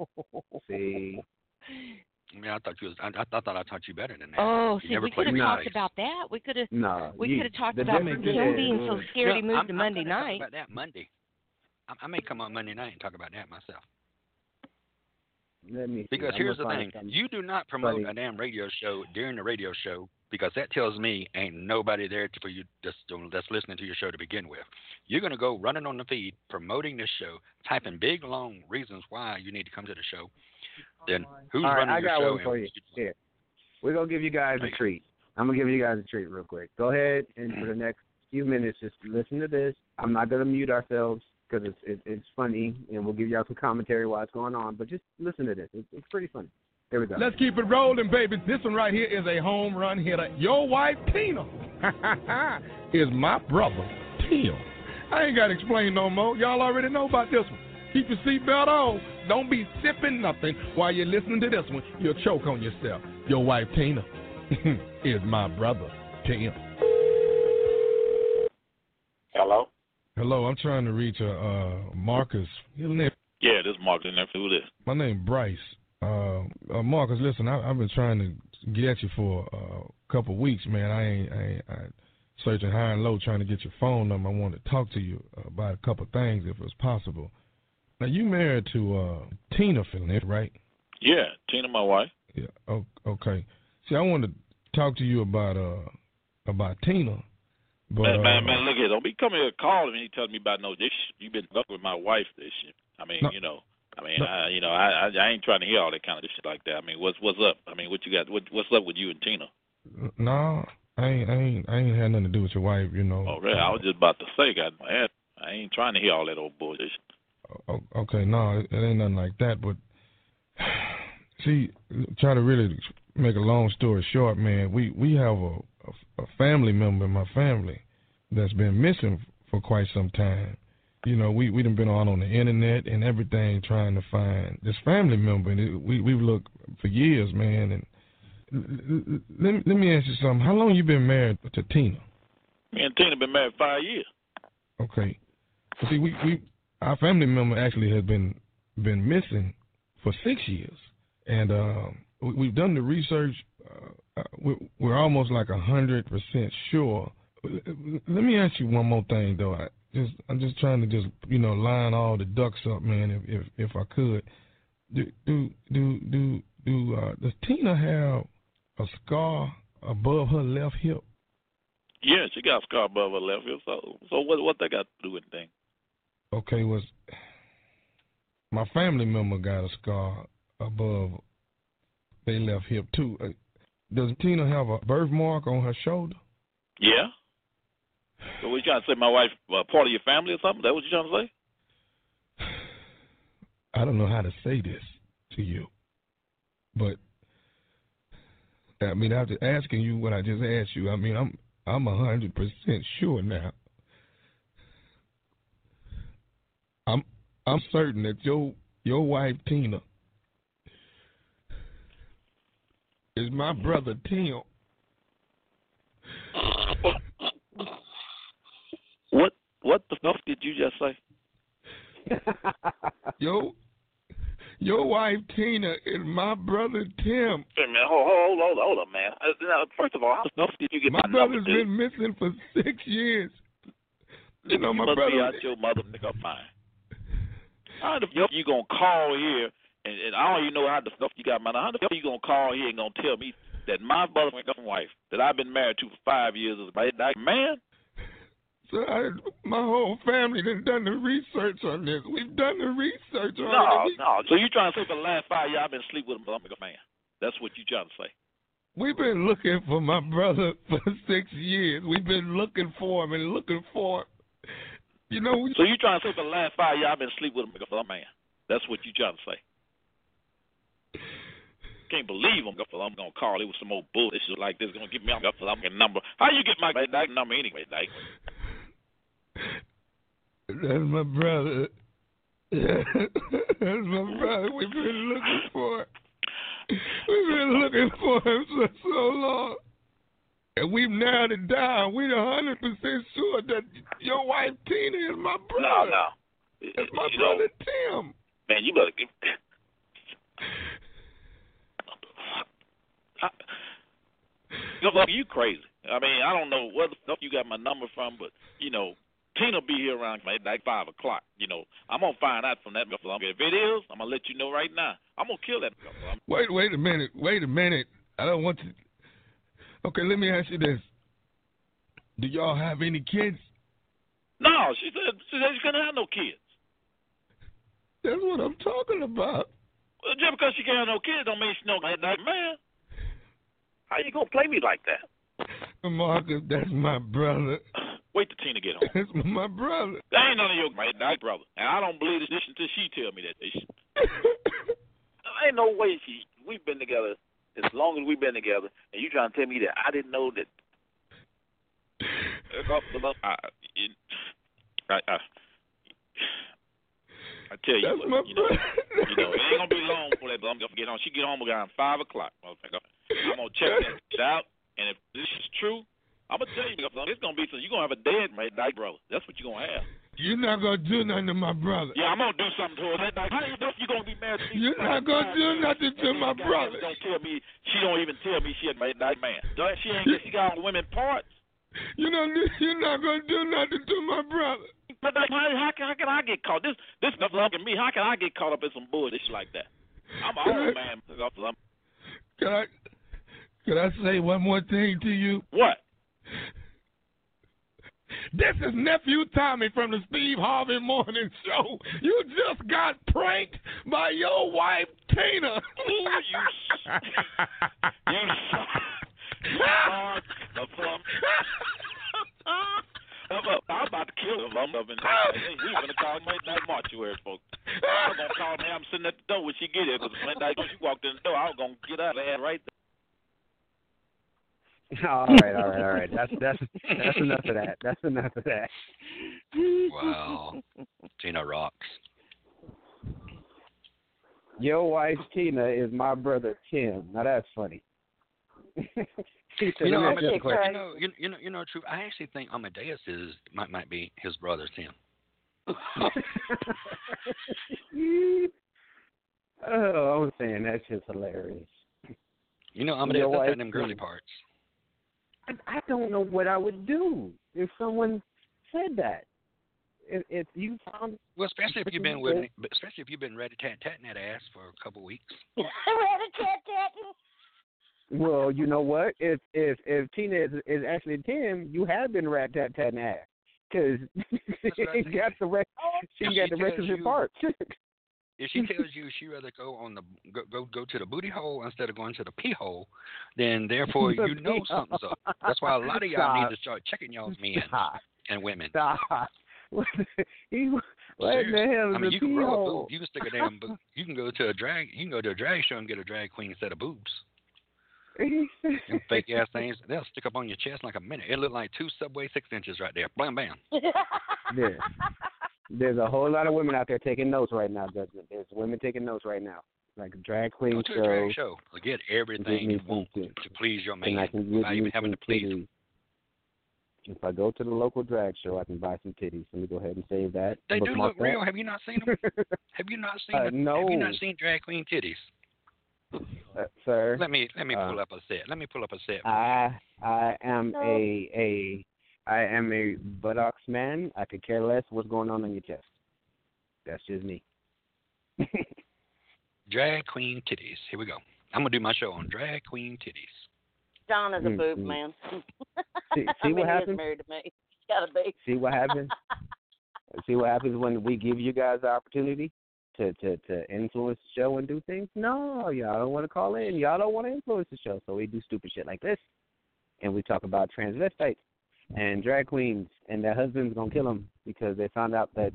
see, see. [laughs] I mean, I thought you was. I, I thought I taught you better than that. Oh, You see, never we could have talked replays. about that. We could have No, we could have talked the about difference him is- being so scared he moved I'm, to I'm Monday night. Talk about that Monday. I, I may come on Monday night and talk about that myself. Let me see. Because I'm here's the thing: something. you do not promote funny. a damn radio show during the radio show because that tells me ain't nobody there to, for you that's, that's listening to your show to begin with. You're gonna go running on the feed promoting this show, typing big long reasons why you need to come to the show. Then who's All right, running I your got show? one for you. Here, we're gonna give you guys a treat. I'm gonna give you guys a treat real quick. Go ahead and for the [clears throat] next few minutes, just listen to this. I'm not gonna mute ourselves because it's it, it's funny, and we'll give y'all some commentary while it's going on. But just listen to this. It's, it's pretty funny. Here we go. Let's keep it rolling, baby. This one right here is a home run hitter. Your wife, Tina, [laughs] is my brother, Tim. I ain't got to explain no more. Y'all already know about this one. Keep your seatbelt on. Don't be sipping nothing while you're listening to this one. You'll choke on yourself. Your wife, Tina, [laughs] is my brother, Tim. Hello? Hello, I'm trying to reach uh, uh Marcus. Name- Yeah, this is. Never who this? My name Bryce. Uh, uh, Marcus, listen, I, I've been trying to get at you for uh, a couple of weeks, man. I ain't, I ain't I searching high and low trying to get your phone number. I want to talk to you about a couple of things if it's possible. Now, you married to uh, Tina Phillips, right? Yeah, Tina, my wife. Yeah. o- Okay. See, I wanted to talk to you about uh about Tina, but man, uh, man, man, look here. Don't be coming here calling me and telling me about no this. You've been up with my wife. This shit. I mean, No. you know. I mean, No. I, you know, I, I, I ain't trying to hear all that kind of shit like that. I mean, what's what's up? I mean, what you got? What, what's up with you and Tina? no, I ain't, I ain't, I ain't had nothing to do with your wife, you know. Oh, really? I was just about to say, God, man, I ain't trying to hear all that old bullshit. Okay, no, it ain't nothing like that. But [sighs] see, try to really make a long story short, man. We we have a, a, a family member in my family that's been missing for quite some time. You know, we we done been on on the internet and everything trying to find this family member, and it, we we've looked for years, man. And let me, let me ask you something. How long you been married to Tina? Me and Tina been married five years. Okay. See, we, we our family member actually has been been missing for six years, and um, we, we've done the research. Uh, uh, we're, we're almost like a hundred percent sure. Let me ask you one more thing, though. I just I'm just trying to just you know line all the ducks up, man. If if, if I could, do do do do uh, does Tina have a scar above her left hip? Yeah, she got a scar above her left ear. So, so what? What that got to do with anything? Okay, was my family member got a scar above they left hip too. Uh, Does Tina have a birthmark on her shoulder? Yeah. So what you trying to say? My wife uh, part of your family or something? That what you trying to say? I don't know how to say this to you, but I mean, after asking you what I just asked you, I mean, I'm I'm a hundred percent sure now. I'm I'm certain that your your wife Tina is my brother Tim. What? What the fuck did you just say? [laughs] Your your wife Tina is my brother Tim. Wait a minute, hold, hold, hold, hold up, man. Uh, now, first of all, how the fuck did you get My my, number, brother's dude? been missing for six years. You know, my must be out your mother nigga mind. How the fuck you gonna call here and, and I don't even know how the fuck you got my How the fuck you gonna call here and gonna tell me that my motherfucking wife that I've been married to for five years is my that man? So I, my whole family done done the research on this. We've done the research on No, it. We, no. So you trying to say for the last five years I've been sleeping with a motherfucking man? That's what you trying to say? We've been looking for my brother [laughs] for six years. We've been looking for him and looking for him. You know, So you trying to say for the last five years I've been asleep with a man? That's what you trying to say? Can't believe I'm gonna, I'm gonna call. It was some old bullshit like this. Gonna give me I'm gonna number. How you get my that number anyway, like? that's my brother. Yeah. [laughs] that's my brother. We've been looking for. We've been looking for him for so long. And we've narrowed it down. We're a hundred percent sure that your wife Tina is my brother. no. No, it's my You know, brother Tim. Man, you better give. I, you know, you crazy. I mean, I don't know where the fuck you got my number from, but you know, Tina be here around like like five o'clock. You know, I'm gonna find out from that. motherfucker. If it is, I'm gonna let you know right now. I'm gonna kill that. motherfucker. Wait, wait a minute. Wait a minute. I don't want to. Okay, let me ask you this. Do y'all have any kids? No, she said she said she couldn't have no kids. That's what I'm talking about. Well, just because she can't have no kids don't mean she no that man. How you gonna play me like that? Marcus, that's my brother. [clears throat] Wait till Tina get home. That's my brother. That ain't none of your my brother. And I don't believe this until she tell me that. [laughs] Ain't no way she. We've been together as long as we've been together, and you trying to tell me that I didn't know that. I, it, I, I, I tell you, That's what, you know, you know, it ain't gonna be long before that. But I'm gonna get on. She get home around five o'clock. motherfucker. I'm gonna [laughs] check that shit out, and if this is true, I'm gonna tell you, it's gonna be so you're gonna have a dead man, that brother. That's what you're gonna have. You're not gonna do nothing to my brother. Yeah, I'm gonna do something to her. That night. How you know you gonna be married to me? You're not gonna do nothing to my brother. Don't tell me. She don't even tell me she had made man. Don't- She ain't. She got women parts. You know, you're not gonna do nothing to my brother. But like, how, how, can, how can I get caught? This this stuff loving me. How can I get caught up in some bullshit like that? I'm an old man. Can I? Can I say one more thing to you? What? This is nephew Tommy from the Steve Harvey Morning Show. You just got pranked by your wife Tina. You, you, you some. I'm I'm about to kill him. I'm up in We gonna call him that mortuary folks. I'm gonna call me. I'm sitting at the door when she get here because that when she walked in the door, I was gonna get out of there right there. [laughs] all right, all right, all right. That's that's that's enough of that. That's enough of that. Wow. Tina rocks. Your wife Tina is my brother Tim. Now that's funny. [laughs] You know, "Let I'm you a you know, you, you know, you know, true. I actually think Amadeus is might might be his brother Tim. [laughs] oh, I'm saying that's just hilarious. You know, Amadeus does wife have them girly parts. I, I don't know what I would do if someone said that. If, if you found Well, especially if you've been with, did. but especially if you've been ready tat tatting that ass for a couple weeks. [laughs] Well, you know what? If if if Tina is, is actually ten, you have been rat tat tatting ass because [laughs] she got the rest. She If got she the rest of her you- parts. [laughs] If she tells you she rather go on the go go, go to the booty hole instead of going to the pee hole, then therefore [laughs] The you know hole. something's up. That's why a lot of y'all Stop. need to start checking y'all's men [laughs] Stop. and women. Stop. [laughs] What the, he, the hell is I mean, a you can pee grow a hole? boob. You can stick a damn boob. You can go to a drag. You can go to a drag show and get a drag queen set of boobs. Them fake ass things. They'll stick up on your chest like a minute. It look like two Subway six inches right there. Blam bam. There. There's a whole lot of women out there taking notes right now, Judgment. There's women taking notes right now. Like a drag queen Go to show. a drag show. Get everything Give me you want some titties. to please your And man I can give without you even having some to please him. titties. If I go to the local drag show, I can buy some titties. Let me go ahead and save that. They do Bookmark look real. Have you not seen them? [laughs] Have you not seen Uh, them? no. Have you not seen drag queen titties? Uh, sir, Let me let me Uh, pull up a set. Let me pull up a set. I I am No. a a I am a buttocks man. I could care less what's going on in your chest. That's just me. [laughs] Drag queen titties. Here we go. I'm gonna do my show on drag queen titties. John is a boob mm. man. [laughs] [laughs] See- I see mean, what he is happens? married to me. He's gotta be. See what happens? See what happens when we give you guys the opportunity to to to influence the show and do things? No, y'all don't want to call in. Y'all don't want to influence the show, so we do stupid shit like this, and we talk about transvestites and drag queens, and their husbands gonna kill them because they found out that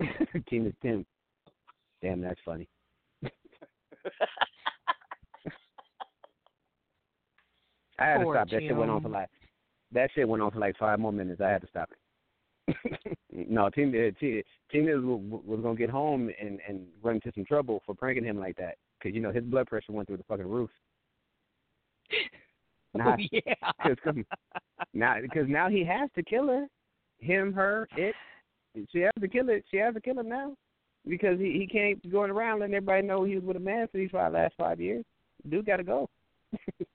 [laughs] Tina's Tim. Damn, that's funny. [laughs] I had to Poor stop. That shit went on for like that shit went on for like five more minutes. I had to stop it. [laughs] no, Tina, uh, Tina, Tina was, was gonna get home and and run into some trouble for pranking him like that because you know his blood pressure went through the fucking roof. [laughs] Now, oh, yeah. cause, come- now, because now he has to kill her, him, her, it. She has to kill it. She has to kill him now because he he can't be going around letting everybody know he was with a man for these five, last five years. Dude got to go. [laughs]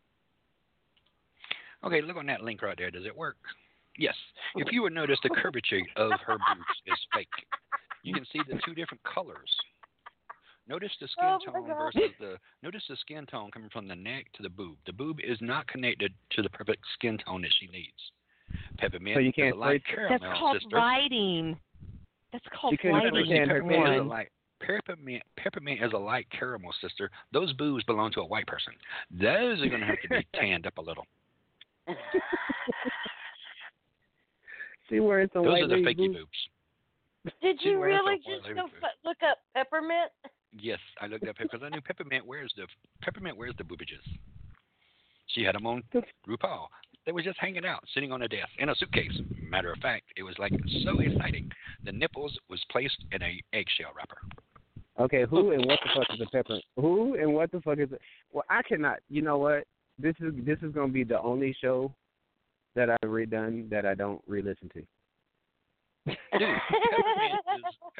Okay, look on that link right there. Does it work? Yes. If you would notice, the [laughs] curvature of her boobs is fake. You can see the two different colors. Notice the skin Oh, tone versus the. Notice the skin tone coming from the neck to the boob. The boob is not connected to the perfect skin tone that she needs. Peppermint So you is can't a light spray- That's called sister. lighting. That's called She couldn't lighting. peppermint is a light. Peppermint, peppermint is a light caramel, sister. Those boobs belong to a white person. Those are going to have to be [laughs] tanned up a little. See where it's a Those white are the lady fakey boob? boobs. Did See you where it's a really just lady go f- look up peppermint? Yes, I looked up because I knew Peppermint wears the Peppermint wears the boobages. She had them on RuPaul. They were just hanging out, sitting on a desk in a suitcase. Matter of fact, it was like so exciting. The nipples was placed in a eggshell wrapper. Okay, who and what the fuck is a pepper? Who and what the fuck is it? Well, I cannot. You know what? This is this is gonna be the only show that I've redone that I don't re-listen to. Dude, Peppermint,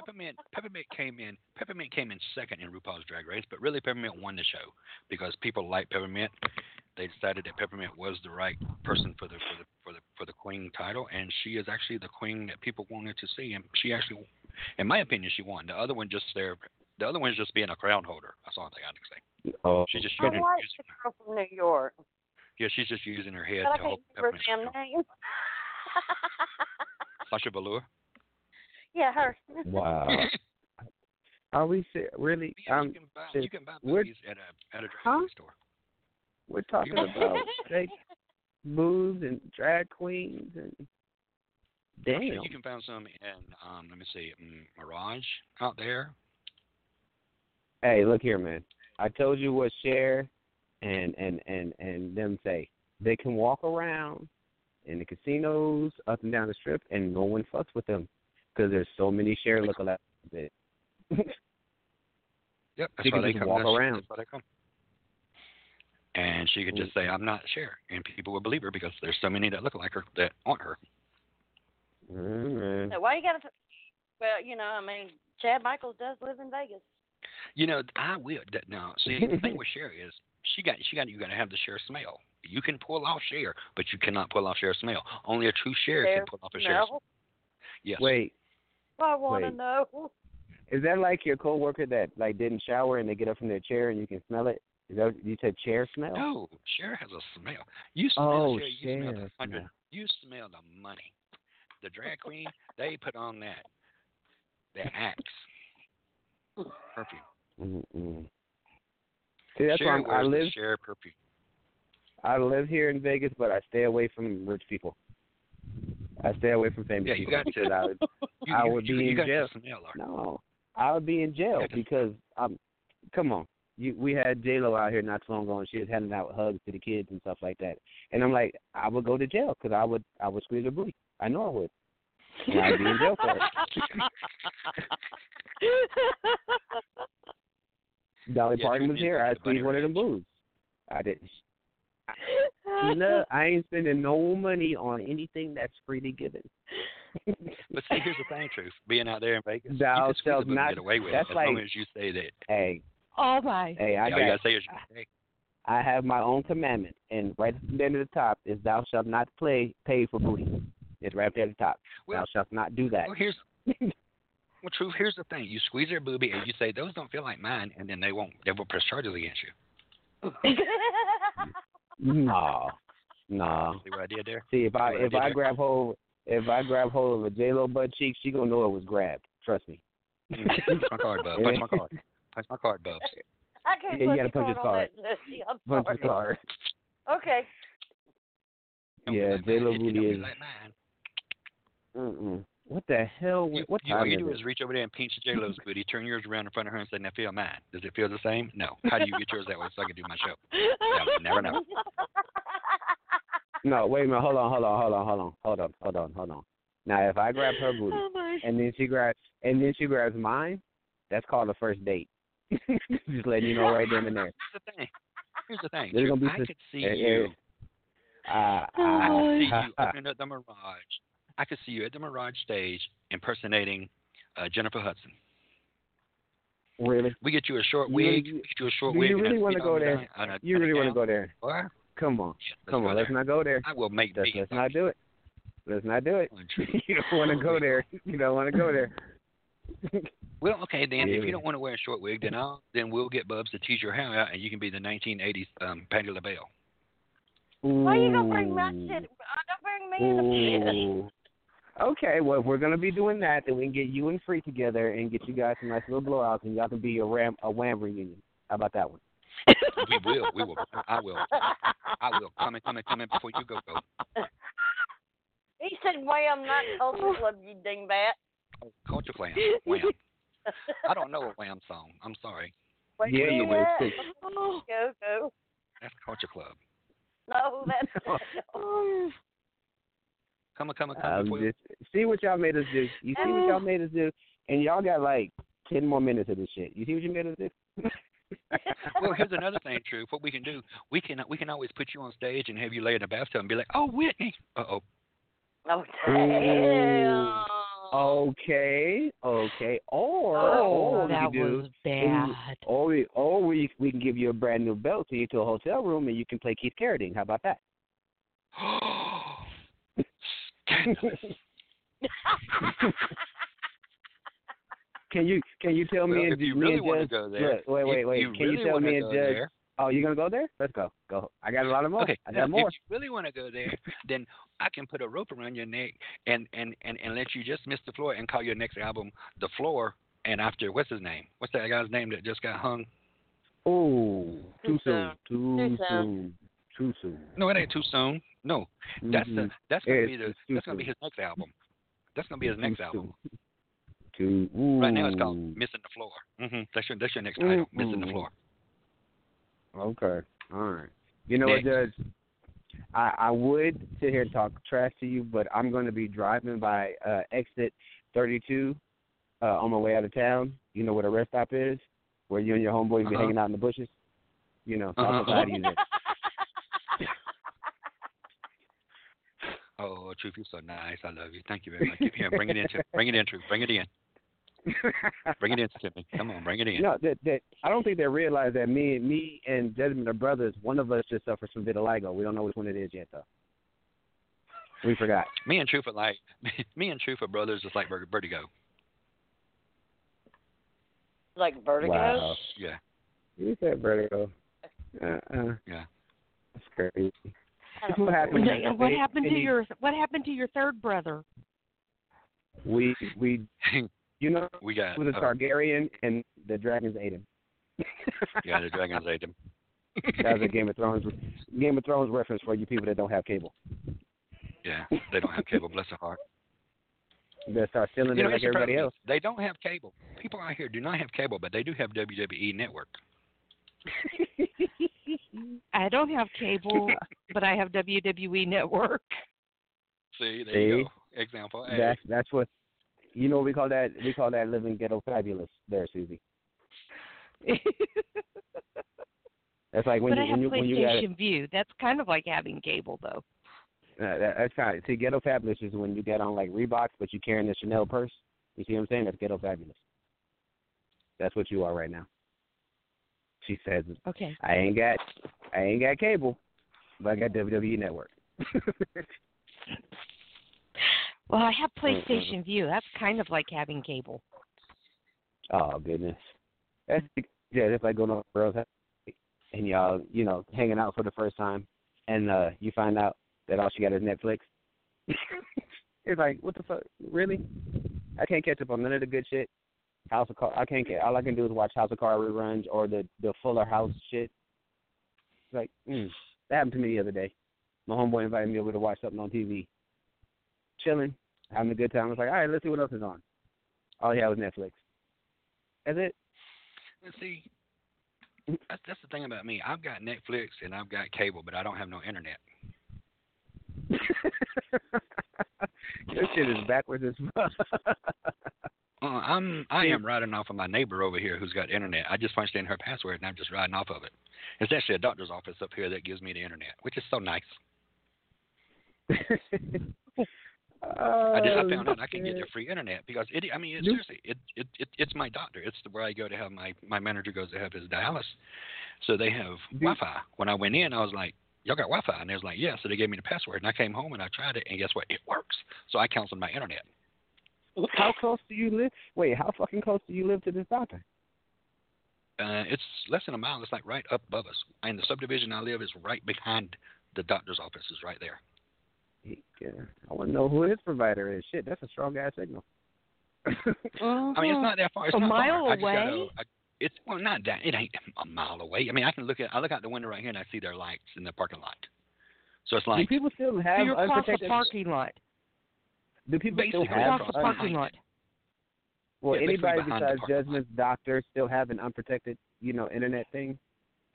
Peppermint Peppermint came in Peppermint came in second in RuPaul's Drag Race, but really Peppermint won the show because people like Peppermint. They decided that Peppermint was the right person for the for the for the for the queen title, and she is actually the queen that people wanted to see, and she actually, in my opinion, she won. The other one just there. The other one's just being a crown holder. That's all I got to say. Oh, She's just I using, like using the girl from New York, yeah, she's just using her head but to can't hold remember her Peppermint's name. [laughs] Sasha Velour. Yeah, her. wow. [laughs] Are we ser- really? Yeah, Um, you can buy shit. you can buy movies at a at a drag Huh? store. we're talking [laughs] about fake boobs and drag queens and I'm sure damn. you can find some in um let me see mm, Mirage out there. Hey, look here, man. I told you what Cher and and and and them say. They can walk around in the casinos up and down the strip, and no one fucks with them because there's so many Cher lookalikes. That Yep, that's She why can they just come. walk that's, around. That's why they come. And she could just say, "I'm not Cher," and people would believe her because there's so many that look like her that aren't her. mm So why you gotta? T- well, you know, I mean, Chad Michaels does live in Vegas. You know, I will. That, now, see, the thing with Cher is she got she got you got to have the Cher smell. You can pull off Cher, but you cannot pull off Cher smell. Only a true Cher Cher can pull off a Cher. smell. Yes. Wait, [laughs] I want to know. is that like your coworker that like didn't shower and they get up from their chair and you can smell it? Is that you said chair smell? No, Cher has a smell. You smell Oh, Cher, you smell the Cher hundred. smell. You smell the money. The drag queen, they put on that that axe perfume. Mm-mm. See, that's Cher why I'm, I wears the live. Cher perfume. I live here in Vegas, but I stay away from rich people. I stay away from famous Yeah, you people got to. because I would, [laughs] You, I would you, be you in jail. to smell her. No, I would be in jail Yeah, 'cause- because I'm. Come on, you. We had J Lo out here not too long ago, and she was handing out hugs to the kids and stuff like that. And I'm like, I would go to jail because I would. I would squeeze her booty. I know I would. And I'd be in jail for it. [laughs] Dolly Yeah, Parton was here. I squeezed one of them boobs. I didn't. No, [laughs] I ain't spending no money on anything that's freely given. But see, here's the thing, truth. Being out there in Vegas, Thou you can squeeze shalt and not- get away with that's it as long as you say that. hey, Oh my. hey, I all you got gotta say is, hey, I have my own commandment, and right at the end of the top is "Thou shalt not play pay for booty." It's right there at the top. Well- Thou shalt not do that. well, here's [laughs] well, truth. Here's the thing: you squeeze their boobie and you say those don't feel like mine, and then they won't. They will press charges against you. [laughs] no, no. See what I did there? See, if I See what I if I grab hold if I grab hold of a J Lo butt cheek, she gonna know it was grabbed. Trust me. Mm. Punch my card, bub. Punch [laughs] my card. Punch my card, bubs. I can't Yeah, you gotta punch his card on that, Jesse. [laughs] I'm Punch sorry. the card. Okay. Yeah, J-Lo booty is- like mine. What the hell? You, what you, all you do is reach over there and pinch J Lo's booty, turn yours around in front of her, and say, "Now feel mine." Does it feel the same? No. How do you get yours that way so I can do my show? Never, never know. No, wait a minute. Hold on, hold on, hold on, hold on, hold on, hold on, hold on. Now, if I grab her booty Oh and then she grabs and then she grabs mine, that's called a first date. [laughs] Just letting you know right then and there. Here's the thing. Here's the thing. There's gonna be I some- could see eh, you. Uh, I uh, could see [laughs] you opening up the Mirage. I could see you at the Mirage stage impersonating uh, Jennifer Hudson. really? We get you a short wig. really- we get you a short do wig. you really wanna go there? down- a- You really want to go there? Boy, Come on, yeah, let's come on. there. Let's not go there. I will make Let's, me. let's not do it. Let's not do it. [laughs] You don't want to go there. You don't want to go there. [laughs] Well, okay, then if you don't want to wear a short wig, then I'll then we'll get Bubs to tease your hair out, and you can be the 1980s um, Patti LaBelle. Why you gonna bring my Ooh. shit? Uh, Don't bring me in the shit. Ooh. Okay, well, if we're gonna be doing that, then we can get you and Free together and get you guys some nice little blowouts, and y'all can be a ram a wham reunion. How about that one? We will, we will, I will, I will. Coming, coming, coming before you go, go. He said, "Wham, not culture club, you dingbat." Oh, Culture Wham, Wham. I don't know a Wham song. I'm sorry. What Yeah, you you do will, that? too. Go, go. That's Culture Club. No, that's [laughs] Oh. Come on, come on, come on. Um, just see what y'all made us do. You see what y'all [laughs] made us do, and y'all got like ten more minutes of this shit. You see what you made us do? [laughs] Well, here's another thing, True. What we can do, we can we can always put you on stage and have you lay in the bathtub and be like, "Oh, Whitney." Uh oh. Oh, damn. Okay, okay. Or, Oh, or we that can do, was bad. or we, or we, we can give you a brand new belt to you to a hotel room, and you can play Keith Carradine. How about that? [gasps] [laughs] Scandalous. Can you can you tell me Well, and if you me really and want to Judge? go there, look, wait, wait, wait. you Can really you tell me and go Judge? there, Oh, you gonna go there? Let's go. Go. I got a lot of more. Okay, I now, got more. if you really want to go there, then I can put a rope around your neck and and and and let you just miss the floor and call your next album "The Floor." And after what's his name? What's that guy's name that just got hung? Oh, too Too soon. Too Too soon. soon. Too soon. No, it ain't too soon. No, that's the Mhm. that's gonna be the that's gonna be his next album. That's gonna be his next album. Right now it's called "Missing the Floor." Mm-hmm. That's your that's your next title, "Missing the Mm. Floor." Okay. All right. You know what, Next. Judge? I, I would sit here and talk trash to you, but I'm going to be driving by uh, exit 32 uh, on my way out of town. You know where the rest stop is, where you and your homeboys be Uh-huh. hanging out in the bushes. You know, Uh-huh, Society is [laughs] Oh, Truth, you're so nice. I love you. Thank you very much. Here, bring it in. Truth. Bring it in, Truth. Bring it in. Bring it in to me. Come on, bring it in. No, that that I don't think they realize that me me and Desmond are brothers. One of us just suffers from vitiligo. We don't know which one it is yet, though. We forgot. Me and Truth are like [laughs] me and Truth are brothers, just like Ver- Vertigo. like vertigo. Wow. Yeah. You said vertigo. Uh-uh. Yeah. That's crazy. I what happened. What, what happened to your What happened to your third brother? We we [laughs] you know we got he was a uh, Targaryen and the dragons ate him. [laughs] yeah, the dragons ate him. [laughs] that was a Game of Thrones Game of Thrones reference for you people that don't have cable. Yeah, they don't have cable. Bless their heart. They start stealing You know, it like everybody problem. else. They don't have cable. People out here do not have cable, but they do have WWE Network. I don't have cable, but I have WWE Network. See, there See? you go. Example A. That's that's what you know. We call that. We call that living ghetto fabulous. There, Susie. [laughs] That's like when but you I have when you when you got PlayStation Vue. That's kind of like having cable, though. Uh, that, that's kind of see ghetto fabulous is when you get on like Reeboks, but you carrying the Chanel purse. You see what I'm saying? That's ghetto fabulous. That's what you are right now. She says, Okay. "I ain't got, I ain't got cable, but I got WWE Network." [laughs] Well, I have. PlayStation Vue. That's kind of like having cable. oh goodness, that's yeah. It's like going to a girl's house and y'all, you know, hanging out for the first time, and uh you find out that all she got is Netflix. [laughs] it's like, what the fuck? Really? I can't catch up on none of the good shit. House of Cards. I can't get. All I can do is watch House of Cards reruns or the the Fuller House shit. It's like, mm, that happened to me the other day. My homeboy invited me over to watch something on TV. Chilling, having a good time. I was like, all right, let's see what else is on. All he had was Netflix. That's it. And see, that's, that's the thing about me. I've got Netflix and I've got cable, but I don't have no internet. [laughs] this shit is backwards as [laughs] fuck. Uh, I'm I am riding off of my neighbor over here who's got internet. I just punched in her password and I'm just riding off of it. It's actually a doctor's office up here that gives me the internet, which is so nice. I just I found out I can get their free internet because it. I mean, it, seriously, it, it it it's my doctor. It's where I go to have my my manager goes to have his dialysis. So they have Wi-Fi. When I went in, I was like, "Y'all got Wi-Fi?" And they was like, "Yeah." So they gave me the password, and I came home and I tried it, and guess what? It works. So I canceled my internet. How close do you live? Wait, how fucking close do you live to this doctor? Uh, it's less than a mile. It's like right up above us. And the subdivision I live is right behind the doctor's office. Is right there. Yeah, I want to know who his provider is. Shit, that's a strong ass signal. [laughs] I mean, it's not that far. It's A not mile far. I just gotta- away? I, it's well, not that. It ain't a mile away. I mean, I can look at. I look out the window right here and I see their lights in the parking lot. So it's like. do people still So have you're across the parking lot. Do people still Basically, have? Across the parking lot. Well, Yeah, anybody besides judgments, doctors, still have an unprotected, you know, internet thing?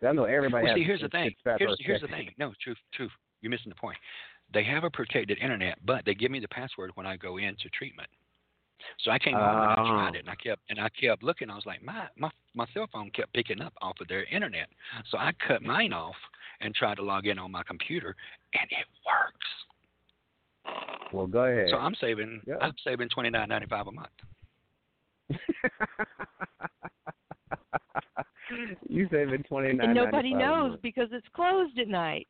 I know everybody Well, has. see, here's the thing. Here's, here's the thing. No, truth, truth. You're missing the point. They have a protected internet, but they give me the password when I go into treatment. So I came home and I tried Oh. it, and I oh. kept and I kept looking. I was like, my my my cell phone kept picking up off of their internet. So I cut mine off and tried to log in on my computer, and it works. Well, go ahead. So I'm saving Yeah. I'm saving twenty nine ninety five a month. [laughs] you saving twenty nine. And nobody knows because it's closed at night.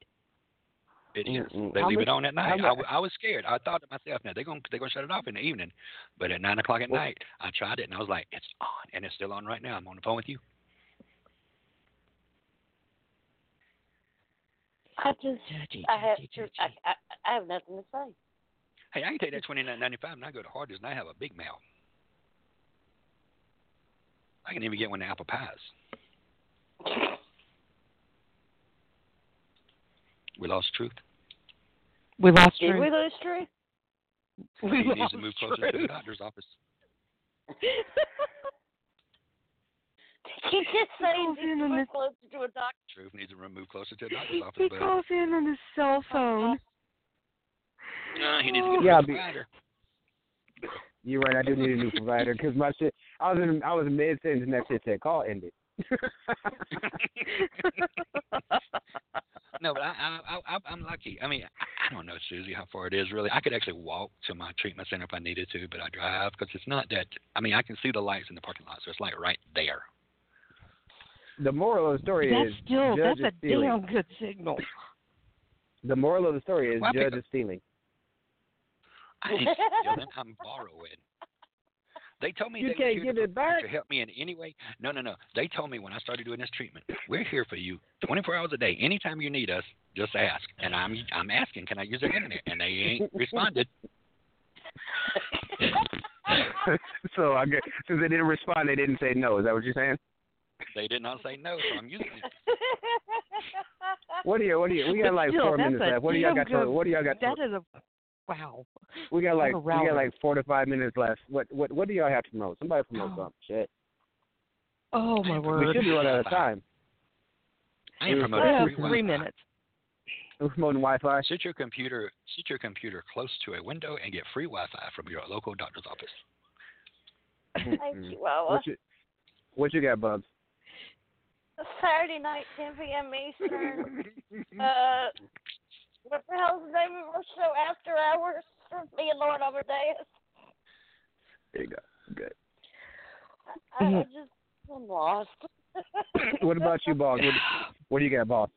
It is. Mm-mm. They How leave much- it on at night. how I, mu- w- I was scared. I thought to myself, now they're gonna they're gonna shut it off in the evening, but at nine o'clock at Well- night, I tried it and I was like, it's on, and it's still on right now. I'm on the phone with you. I just, I have, I, I, I have nothing to say. Hey, I can take that twenty nine ninety five and I go to Hardee's and I have a big mail. I can even get one of the apple pies. We lost truth. We lost Did Truth. we lose truth? We he needs to move closer to the doctor's office. [laughs] He just saying calls he's in move closer to a doctor. Truth needs to move closer to the doctor's office, he calls in on his cell oh phone. He needs to get Yeah, a be- provider. You're right. I do need a new provider because my shit. I was in. I was in mid sentence and that shit said call ended. [laughs] No, but I, I, I, I'm lucky. I mean, I, I don't know, Susie, how far it is really. I could actually walk to my treatment center if I needed to, but I drive because it's not that. I mean, I can see the lights in the parking lot, so it's like right there. the moral of the story That's is still that's a stealing. damn good signal. The moral of the story is Well, judge is stealing. I [laughs] ain't stealing. I'm borrowing. They told me You they can't give to, it back? to help me in any way. No, no, no. They told me when I started doing this treatment, we're here for you 24 hours a day. Anytime you need us, just ask. And I'm I'm asking, can I use their internet? And they ain't [laughs] responded. so I guess since they didn't respond, they didn't say no. Is that what you're saying? They did not say no, so I'm using it. [laughs] What do you? What do you? We got like still, four minutes left. What do y'all damn got? To, what do y'all got? That To, is a wow. we got like we got like four to five minutes left. What what what do y'all have to promote? Somebody promote Oh. something. Shit. Oh my word. We should be running out of time. I am We We promoting have free three Wi-Fi. minutes. We're promoting Wi-Fi. Sit your computer sit your computer close to a window and get free Wi-Fi from your local doctor's office. Thank Mm. you, Wawa. What you what you got, Bubs? Saturday night, 10 p.m. Eastern. [laughs] uh, what the hell's the name of our show? After Hours from me and Lauren Amadeus. There you go. Good. I, I Mhm. just I'm lost. [coughs] What about you, boss? What, what do you got, boss?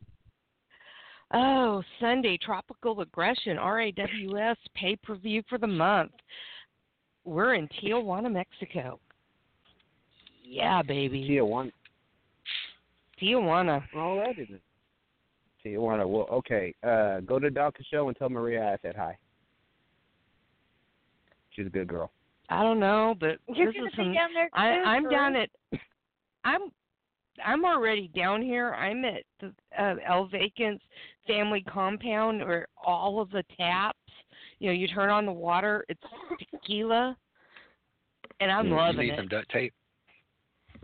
Oh, Sunday, Tropical Aggression, RAWS pay per view for the month. We're in Tijuana, Mexico. Yeah, baby. Tia one. Tijuana. All right, then. Tijuana. Well, okay. Uh, go to the doctor show and tell Maria I said hi. She's a good girl. I don't know, but You're this gonna is be some. down there I, too, I'm down at. I'm. I'm already down here. I'm at the uh, El Vacant's family compound, where all of the taps. You know, you turn on the water, it's tequila, and I'm you loving need it. some duct tape?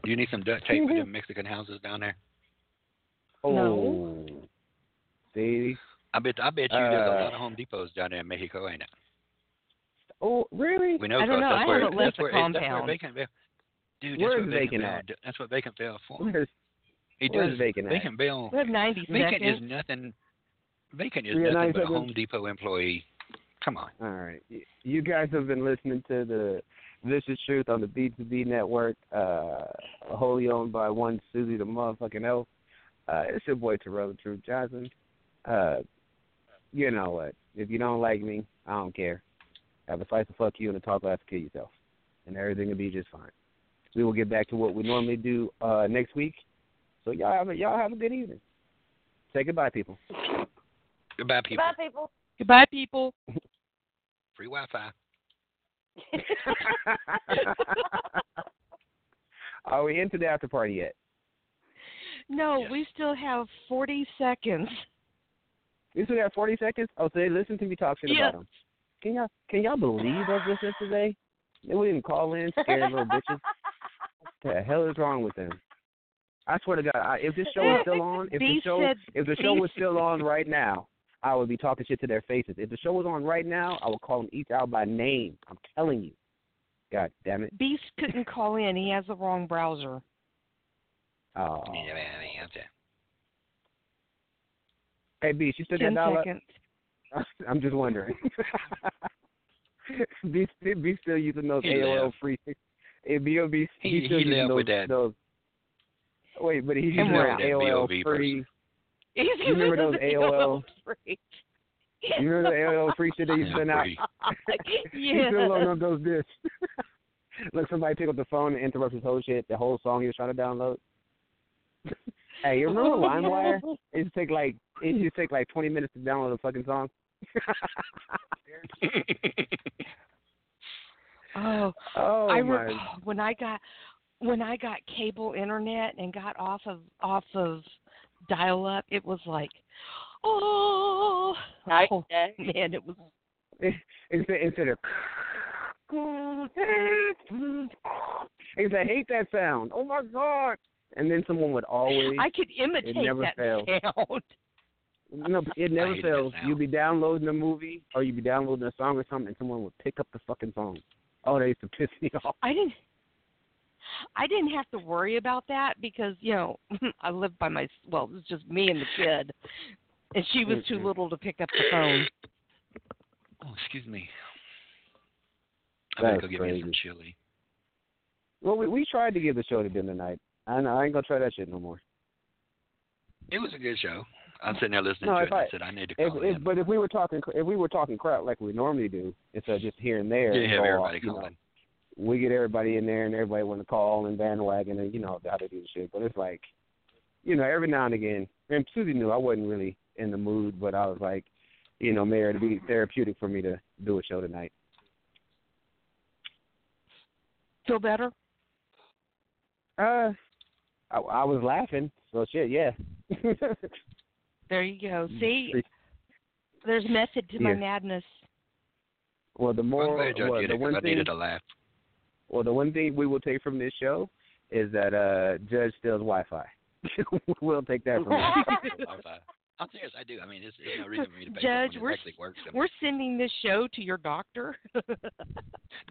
Do you need some duct tape for [laughs] them Mexican houses down there? Oh. No. See? I bet I bet you there's a Uh, lot of Home Depots down there in Mexico, ain't it? Oh, really? We know I don't know. I where, haven't that's left the where, That's compound. where Vacant Bell. Dude, that's is what Vacant Bell, at? That's what Vacant Bell for. Where's, He where's does. Vacant at? Vacant Bell. We have 90 Vacant seconds. is nothing. Vacant is We nothing 90 but a? Home Depot employee. Come on. All right. You guys have been listening to the Vicious Truth on the B2B network, uh, wholly owned by one Susie the motherfucking elf. Uh, it's your boy Terrell the Truth Johnson. Uh, you know what? If you don't like me, I don't care. Have a slice of fuck you and a talk glass to kill yourself. And everything will be just fine. We will get back to what we normally do uh, next week. So y'all have a, y'all have a good evening. Say goodbye, people. Goodbye, people. Bye, people. Goodbye, people. [laughs] Free Wi-Fi. [laughs] Are we into the after party yet? No, Yes. we still have 40 seconds. We still got 40 seconds. Oh, so they listen to me talk shit Yeah. about them. Can y'all can y'all believe us listeners today? They wouldn't even call in, scared little bitches. [laughs] What the hell is wrong with them? I swear to God, I, if this show was still on, if the show said- if the show was still on right now, I would be talking shit to their faces. If the show was on right now, I would call them each out by name. I'm telling you. God damn it. Beast couldn't call in. He has the wrong browser. Oh. Yeah, man, I mean, okay. Hey, B, you still got 10 dollar? seconds. [laughs] I'm just wondering. [laughs] B, B still using those He AOL left. free. [laughs] Hey, B.O.B. He- he's still he using those, with that. those. Wait, but he's And using we're that AOL B.O.B. free. He's You remember those AOL? free. You remember the AOL free shit they used to send out? Free. He's yeah. still loading up those discs. Look, somebody pick up the phone and interrupt his whole shit, the whole song he was trying to download. hey, you remember LimeWire? It used to take like it used to take like 20 minutes to download a fucking song. [laughs] Oh, oh I my! re- [sighs] when I got when I got cable internet and got off of off of dial up, it was like, oh, Night oh day. [laughs] man, it was. Instead, instead of Because [laughs] I hate that sound. Oh my god! And then someone would always. I could imitate never that fails. sound. No, it [laughs] never hated fails. You'd be downloading a movie or you'd be downloading a song or something, and someone would pick up the fucking song. Oh, they used to piss me [laughs] off. I didn't. I didn't have to worry about that because you know [laughs] I lived by my well, it was just me and the kid, and she was too little to pick up the phone. oh, excuse me. I'm That's better go get me some crazy. chili. Well, we we tried to give the show to them tonight. I know I ain't gonna try that shit no more. It was a good show. I'm sitting there listening No, to if it. And I- I said I need to If, call if, in. but if we were talking, if we were talking crap like we normally do, instead of just here and there, yeah, have go everybody off, you know, we get everybody in there and everybody want to call and bandwagon and you know how they do the shit. But it's like, you know, every now and again. And Susie knew I wasn't really in the mood, but I was like, you know, Mayor, it'd be therapeutic for me to do a show tonight. Feel better? Uh, I, I was laughing, so shit, yeah. [laughs] There you go. See, there's method to my Yeah. madness. well, the I'm more, glad y'all well, the it 'cause one I thing, needed a laugh. well, the one thing we will take from this show is that uh Judge steals Wi-Fi. [laughs] we'll take that from him. [laughs] [laughs] Wi-Fi. I'm serious. I do. I mean, it's, there's no reason for me to pay Judge, for we're actually works. I mean, we're sending this show to your doctor.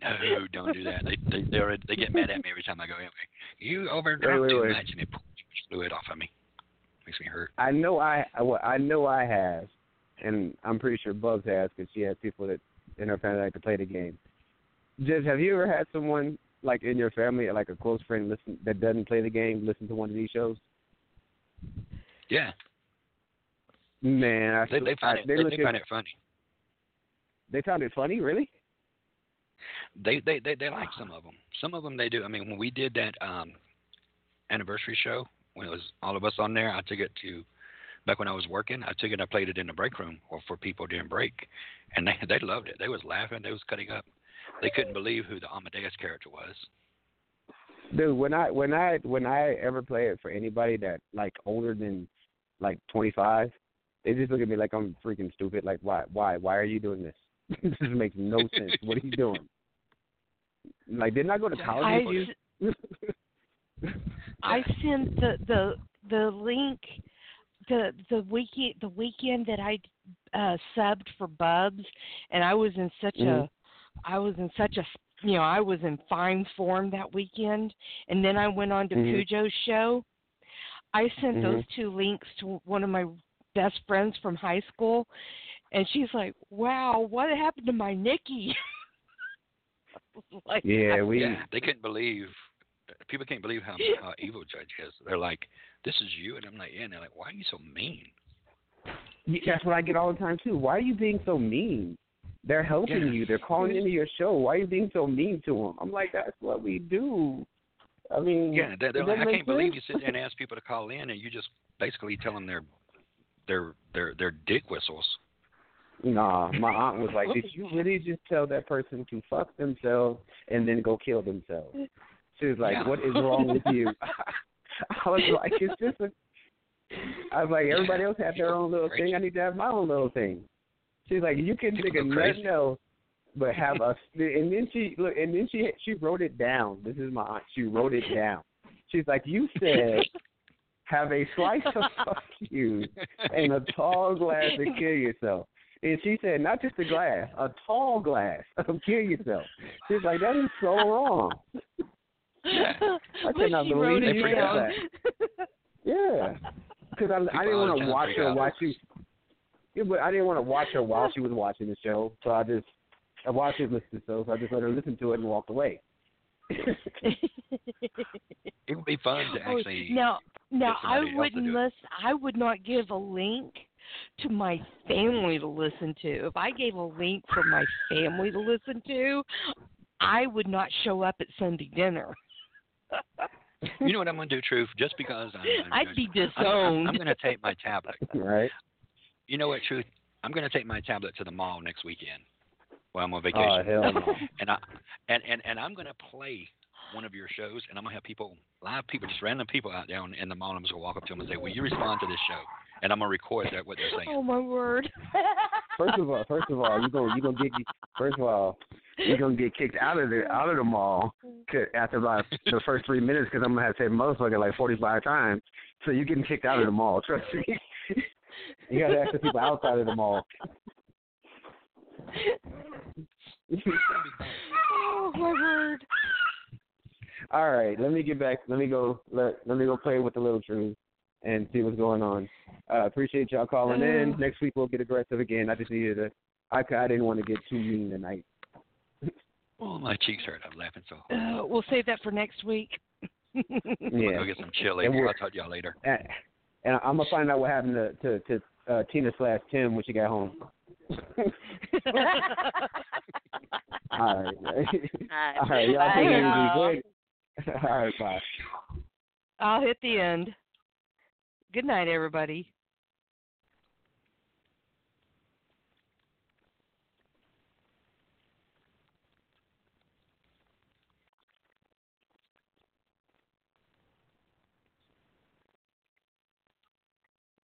No, don't do that. They they they, get mad at me every time I go in. You overdrunk too much, and it pull too much fluid off of me. Makes me hurt. I know I well, I know I have, and I'm pretty sure Bugs has because she has people that in her family like to play the game. Judge, have you ever had someone like in your family, like a close friend, listen that doesn't play the game, listen to one of these shows? Yeah, Man, I, they they find I, it they they, they find it funny. They found it funny, really? They they they they like some of them. Some of them they do. I mean, when we did that um anniversary show when it was all of us on there, I took it to back when I was working. I took it. and I played it in the break room or for people during break, and they [laughs] they loved it. They was laughing. They was cutting up. They couldn't believe who the Amadeus character was. Dude, when I when I when I ever play it for anybody that like older than like 25, they just look at me like I'm freaking stupid. Like, why why why are you doing this? [laughs] this makes no sense. What are you doing? [laughs] Like, didn't I go to college I, with you? s- I sent the the the link the the weekend the weekend that I uh subbed for Bubs and I was in such Mhm. a I was in such a you know I was in fine form that weekend and then I went on to Mhm. Cujo's show. I sent Mhm. those two links to one of my best friends from high school and she's like, "Wow, what happened to my Nikki?" [laughs] like Yeah, we. Yeah, they couldn't believe. People can't believe how how evil Judge is. They're like, "This is you," and I'm like, "Yeah." And they're like, "Why are you so mean?" Yeah, That's what I get all the time too. Why are you being so mean? They're helping Yeah. you. They're calling into your show. Why are you being so mean to them? I'm like, that's what we do. I mean, Yeah, they're, they're like, I can't believe you sit there and ask people to call in, and you just basically tell them they're they're they're they're dick whistles. Nah, my aunt was like, [laughs] "Did you really just tell that person to fuck themselves and then go kill themselves?" She was like, Yeah. "What is wrong with you?" [laughs] I was like, "It's just a." I was like, "Everybody else had their own little thing. I need to have my own little thing." She's like, "You can think of go nothing else, but have a And then she look, and then she she wrote it down. This is my aunt. She wrote it down. She's like, "You said." Have a slice of [laughs] fuck you and a tall glass to kill yourself. And she said, not just a glass, a tall glass of kill yourself. She's like, that is so wrong. [laughs] I But cannot she believe wrote you it that. [laughs] Yeah, because I, I didn't want to watch her that. while she. Yeah, but I didn't want to watch her while she was watching the show, so I just I watched her listen to the show, so I just let her listen to it and walked away. [laughs] It would be fun to Oh, actually. now, now I somebody else to wouldn't do listen. I would not give a link to my family to listen to. If I gave a link for my family to listen to, I would not show up at Sunday dinner. You know what I'm gonna do, Truth? Just because I'm, I'm I'd be I'm, I'm. I'm gonna take my tablet. [laughs] right? You know what, Truth? I'm gonna take my tablet to the mall next weekend while I'm on Oh vacation, hell no! [laughs] and I and, and and I'm gonna play one of your shows, and I'm gonna have people, live people, just random people out there in the mall. I'm just gonna walk up to them and say, "Will you respond to this show?" And I'm gonna record that what they're oh, saying. oh my word! First of all, first of all, you gonna you gonna get first of all you're gonna get kicked out of the out of the mall after about the first three minutes because I'm gonna have to say motherfucker like 45 times. So you're getting kicked out of the mall. Trust me. you gotta ask the people outside of the mall. oh my word! All right, let me get back. Let me go. Let let me go play with the little tree and see what's going on. Uh, appreciate y'all calling in. Next week we'll get aggressive again. I just needed to. I I didn't want to get too mean tonight. Oh, my cheeks hurt. I'm laughing so hard. Uh, we'll save that for next week. yeah. I'm gonna go get some chili. And I'll talk to y'all later. and, and I'm gonna find out what happened to to, to uh, Tina slash Tim when she got home. [laughs] [laughs] All right. All right, [laughs] y'all Bye, take it easy. All right, bye. I'll hit the end. Good night, everybody.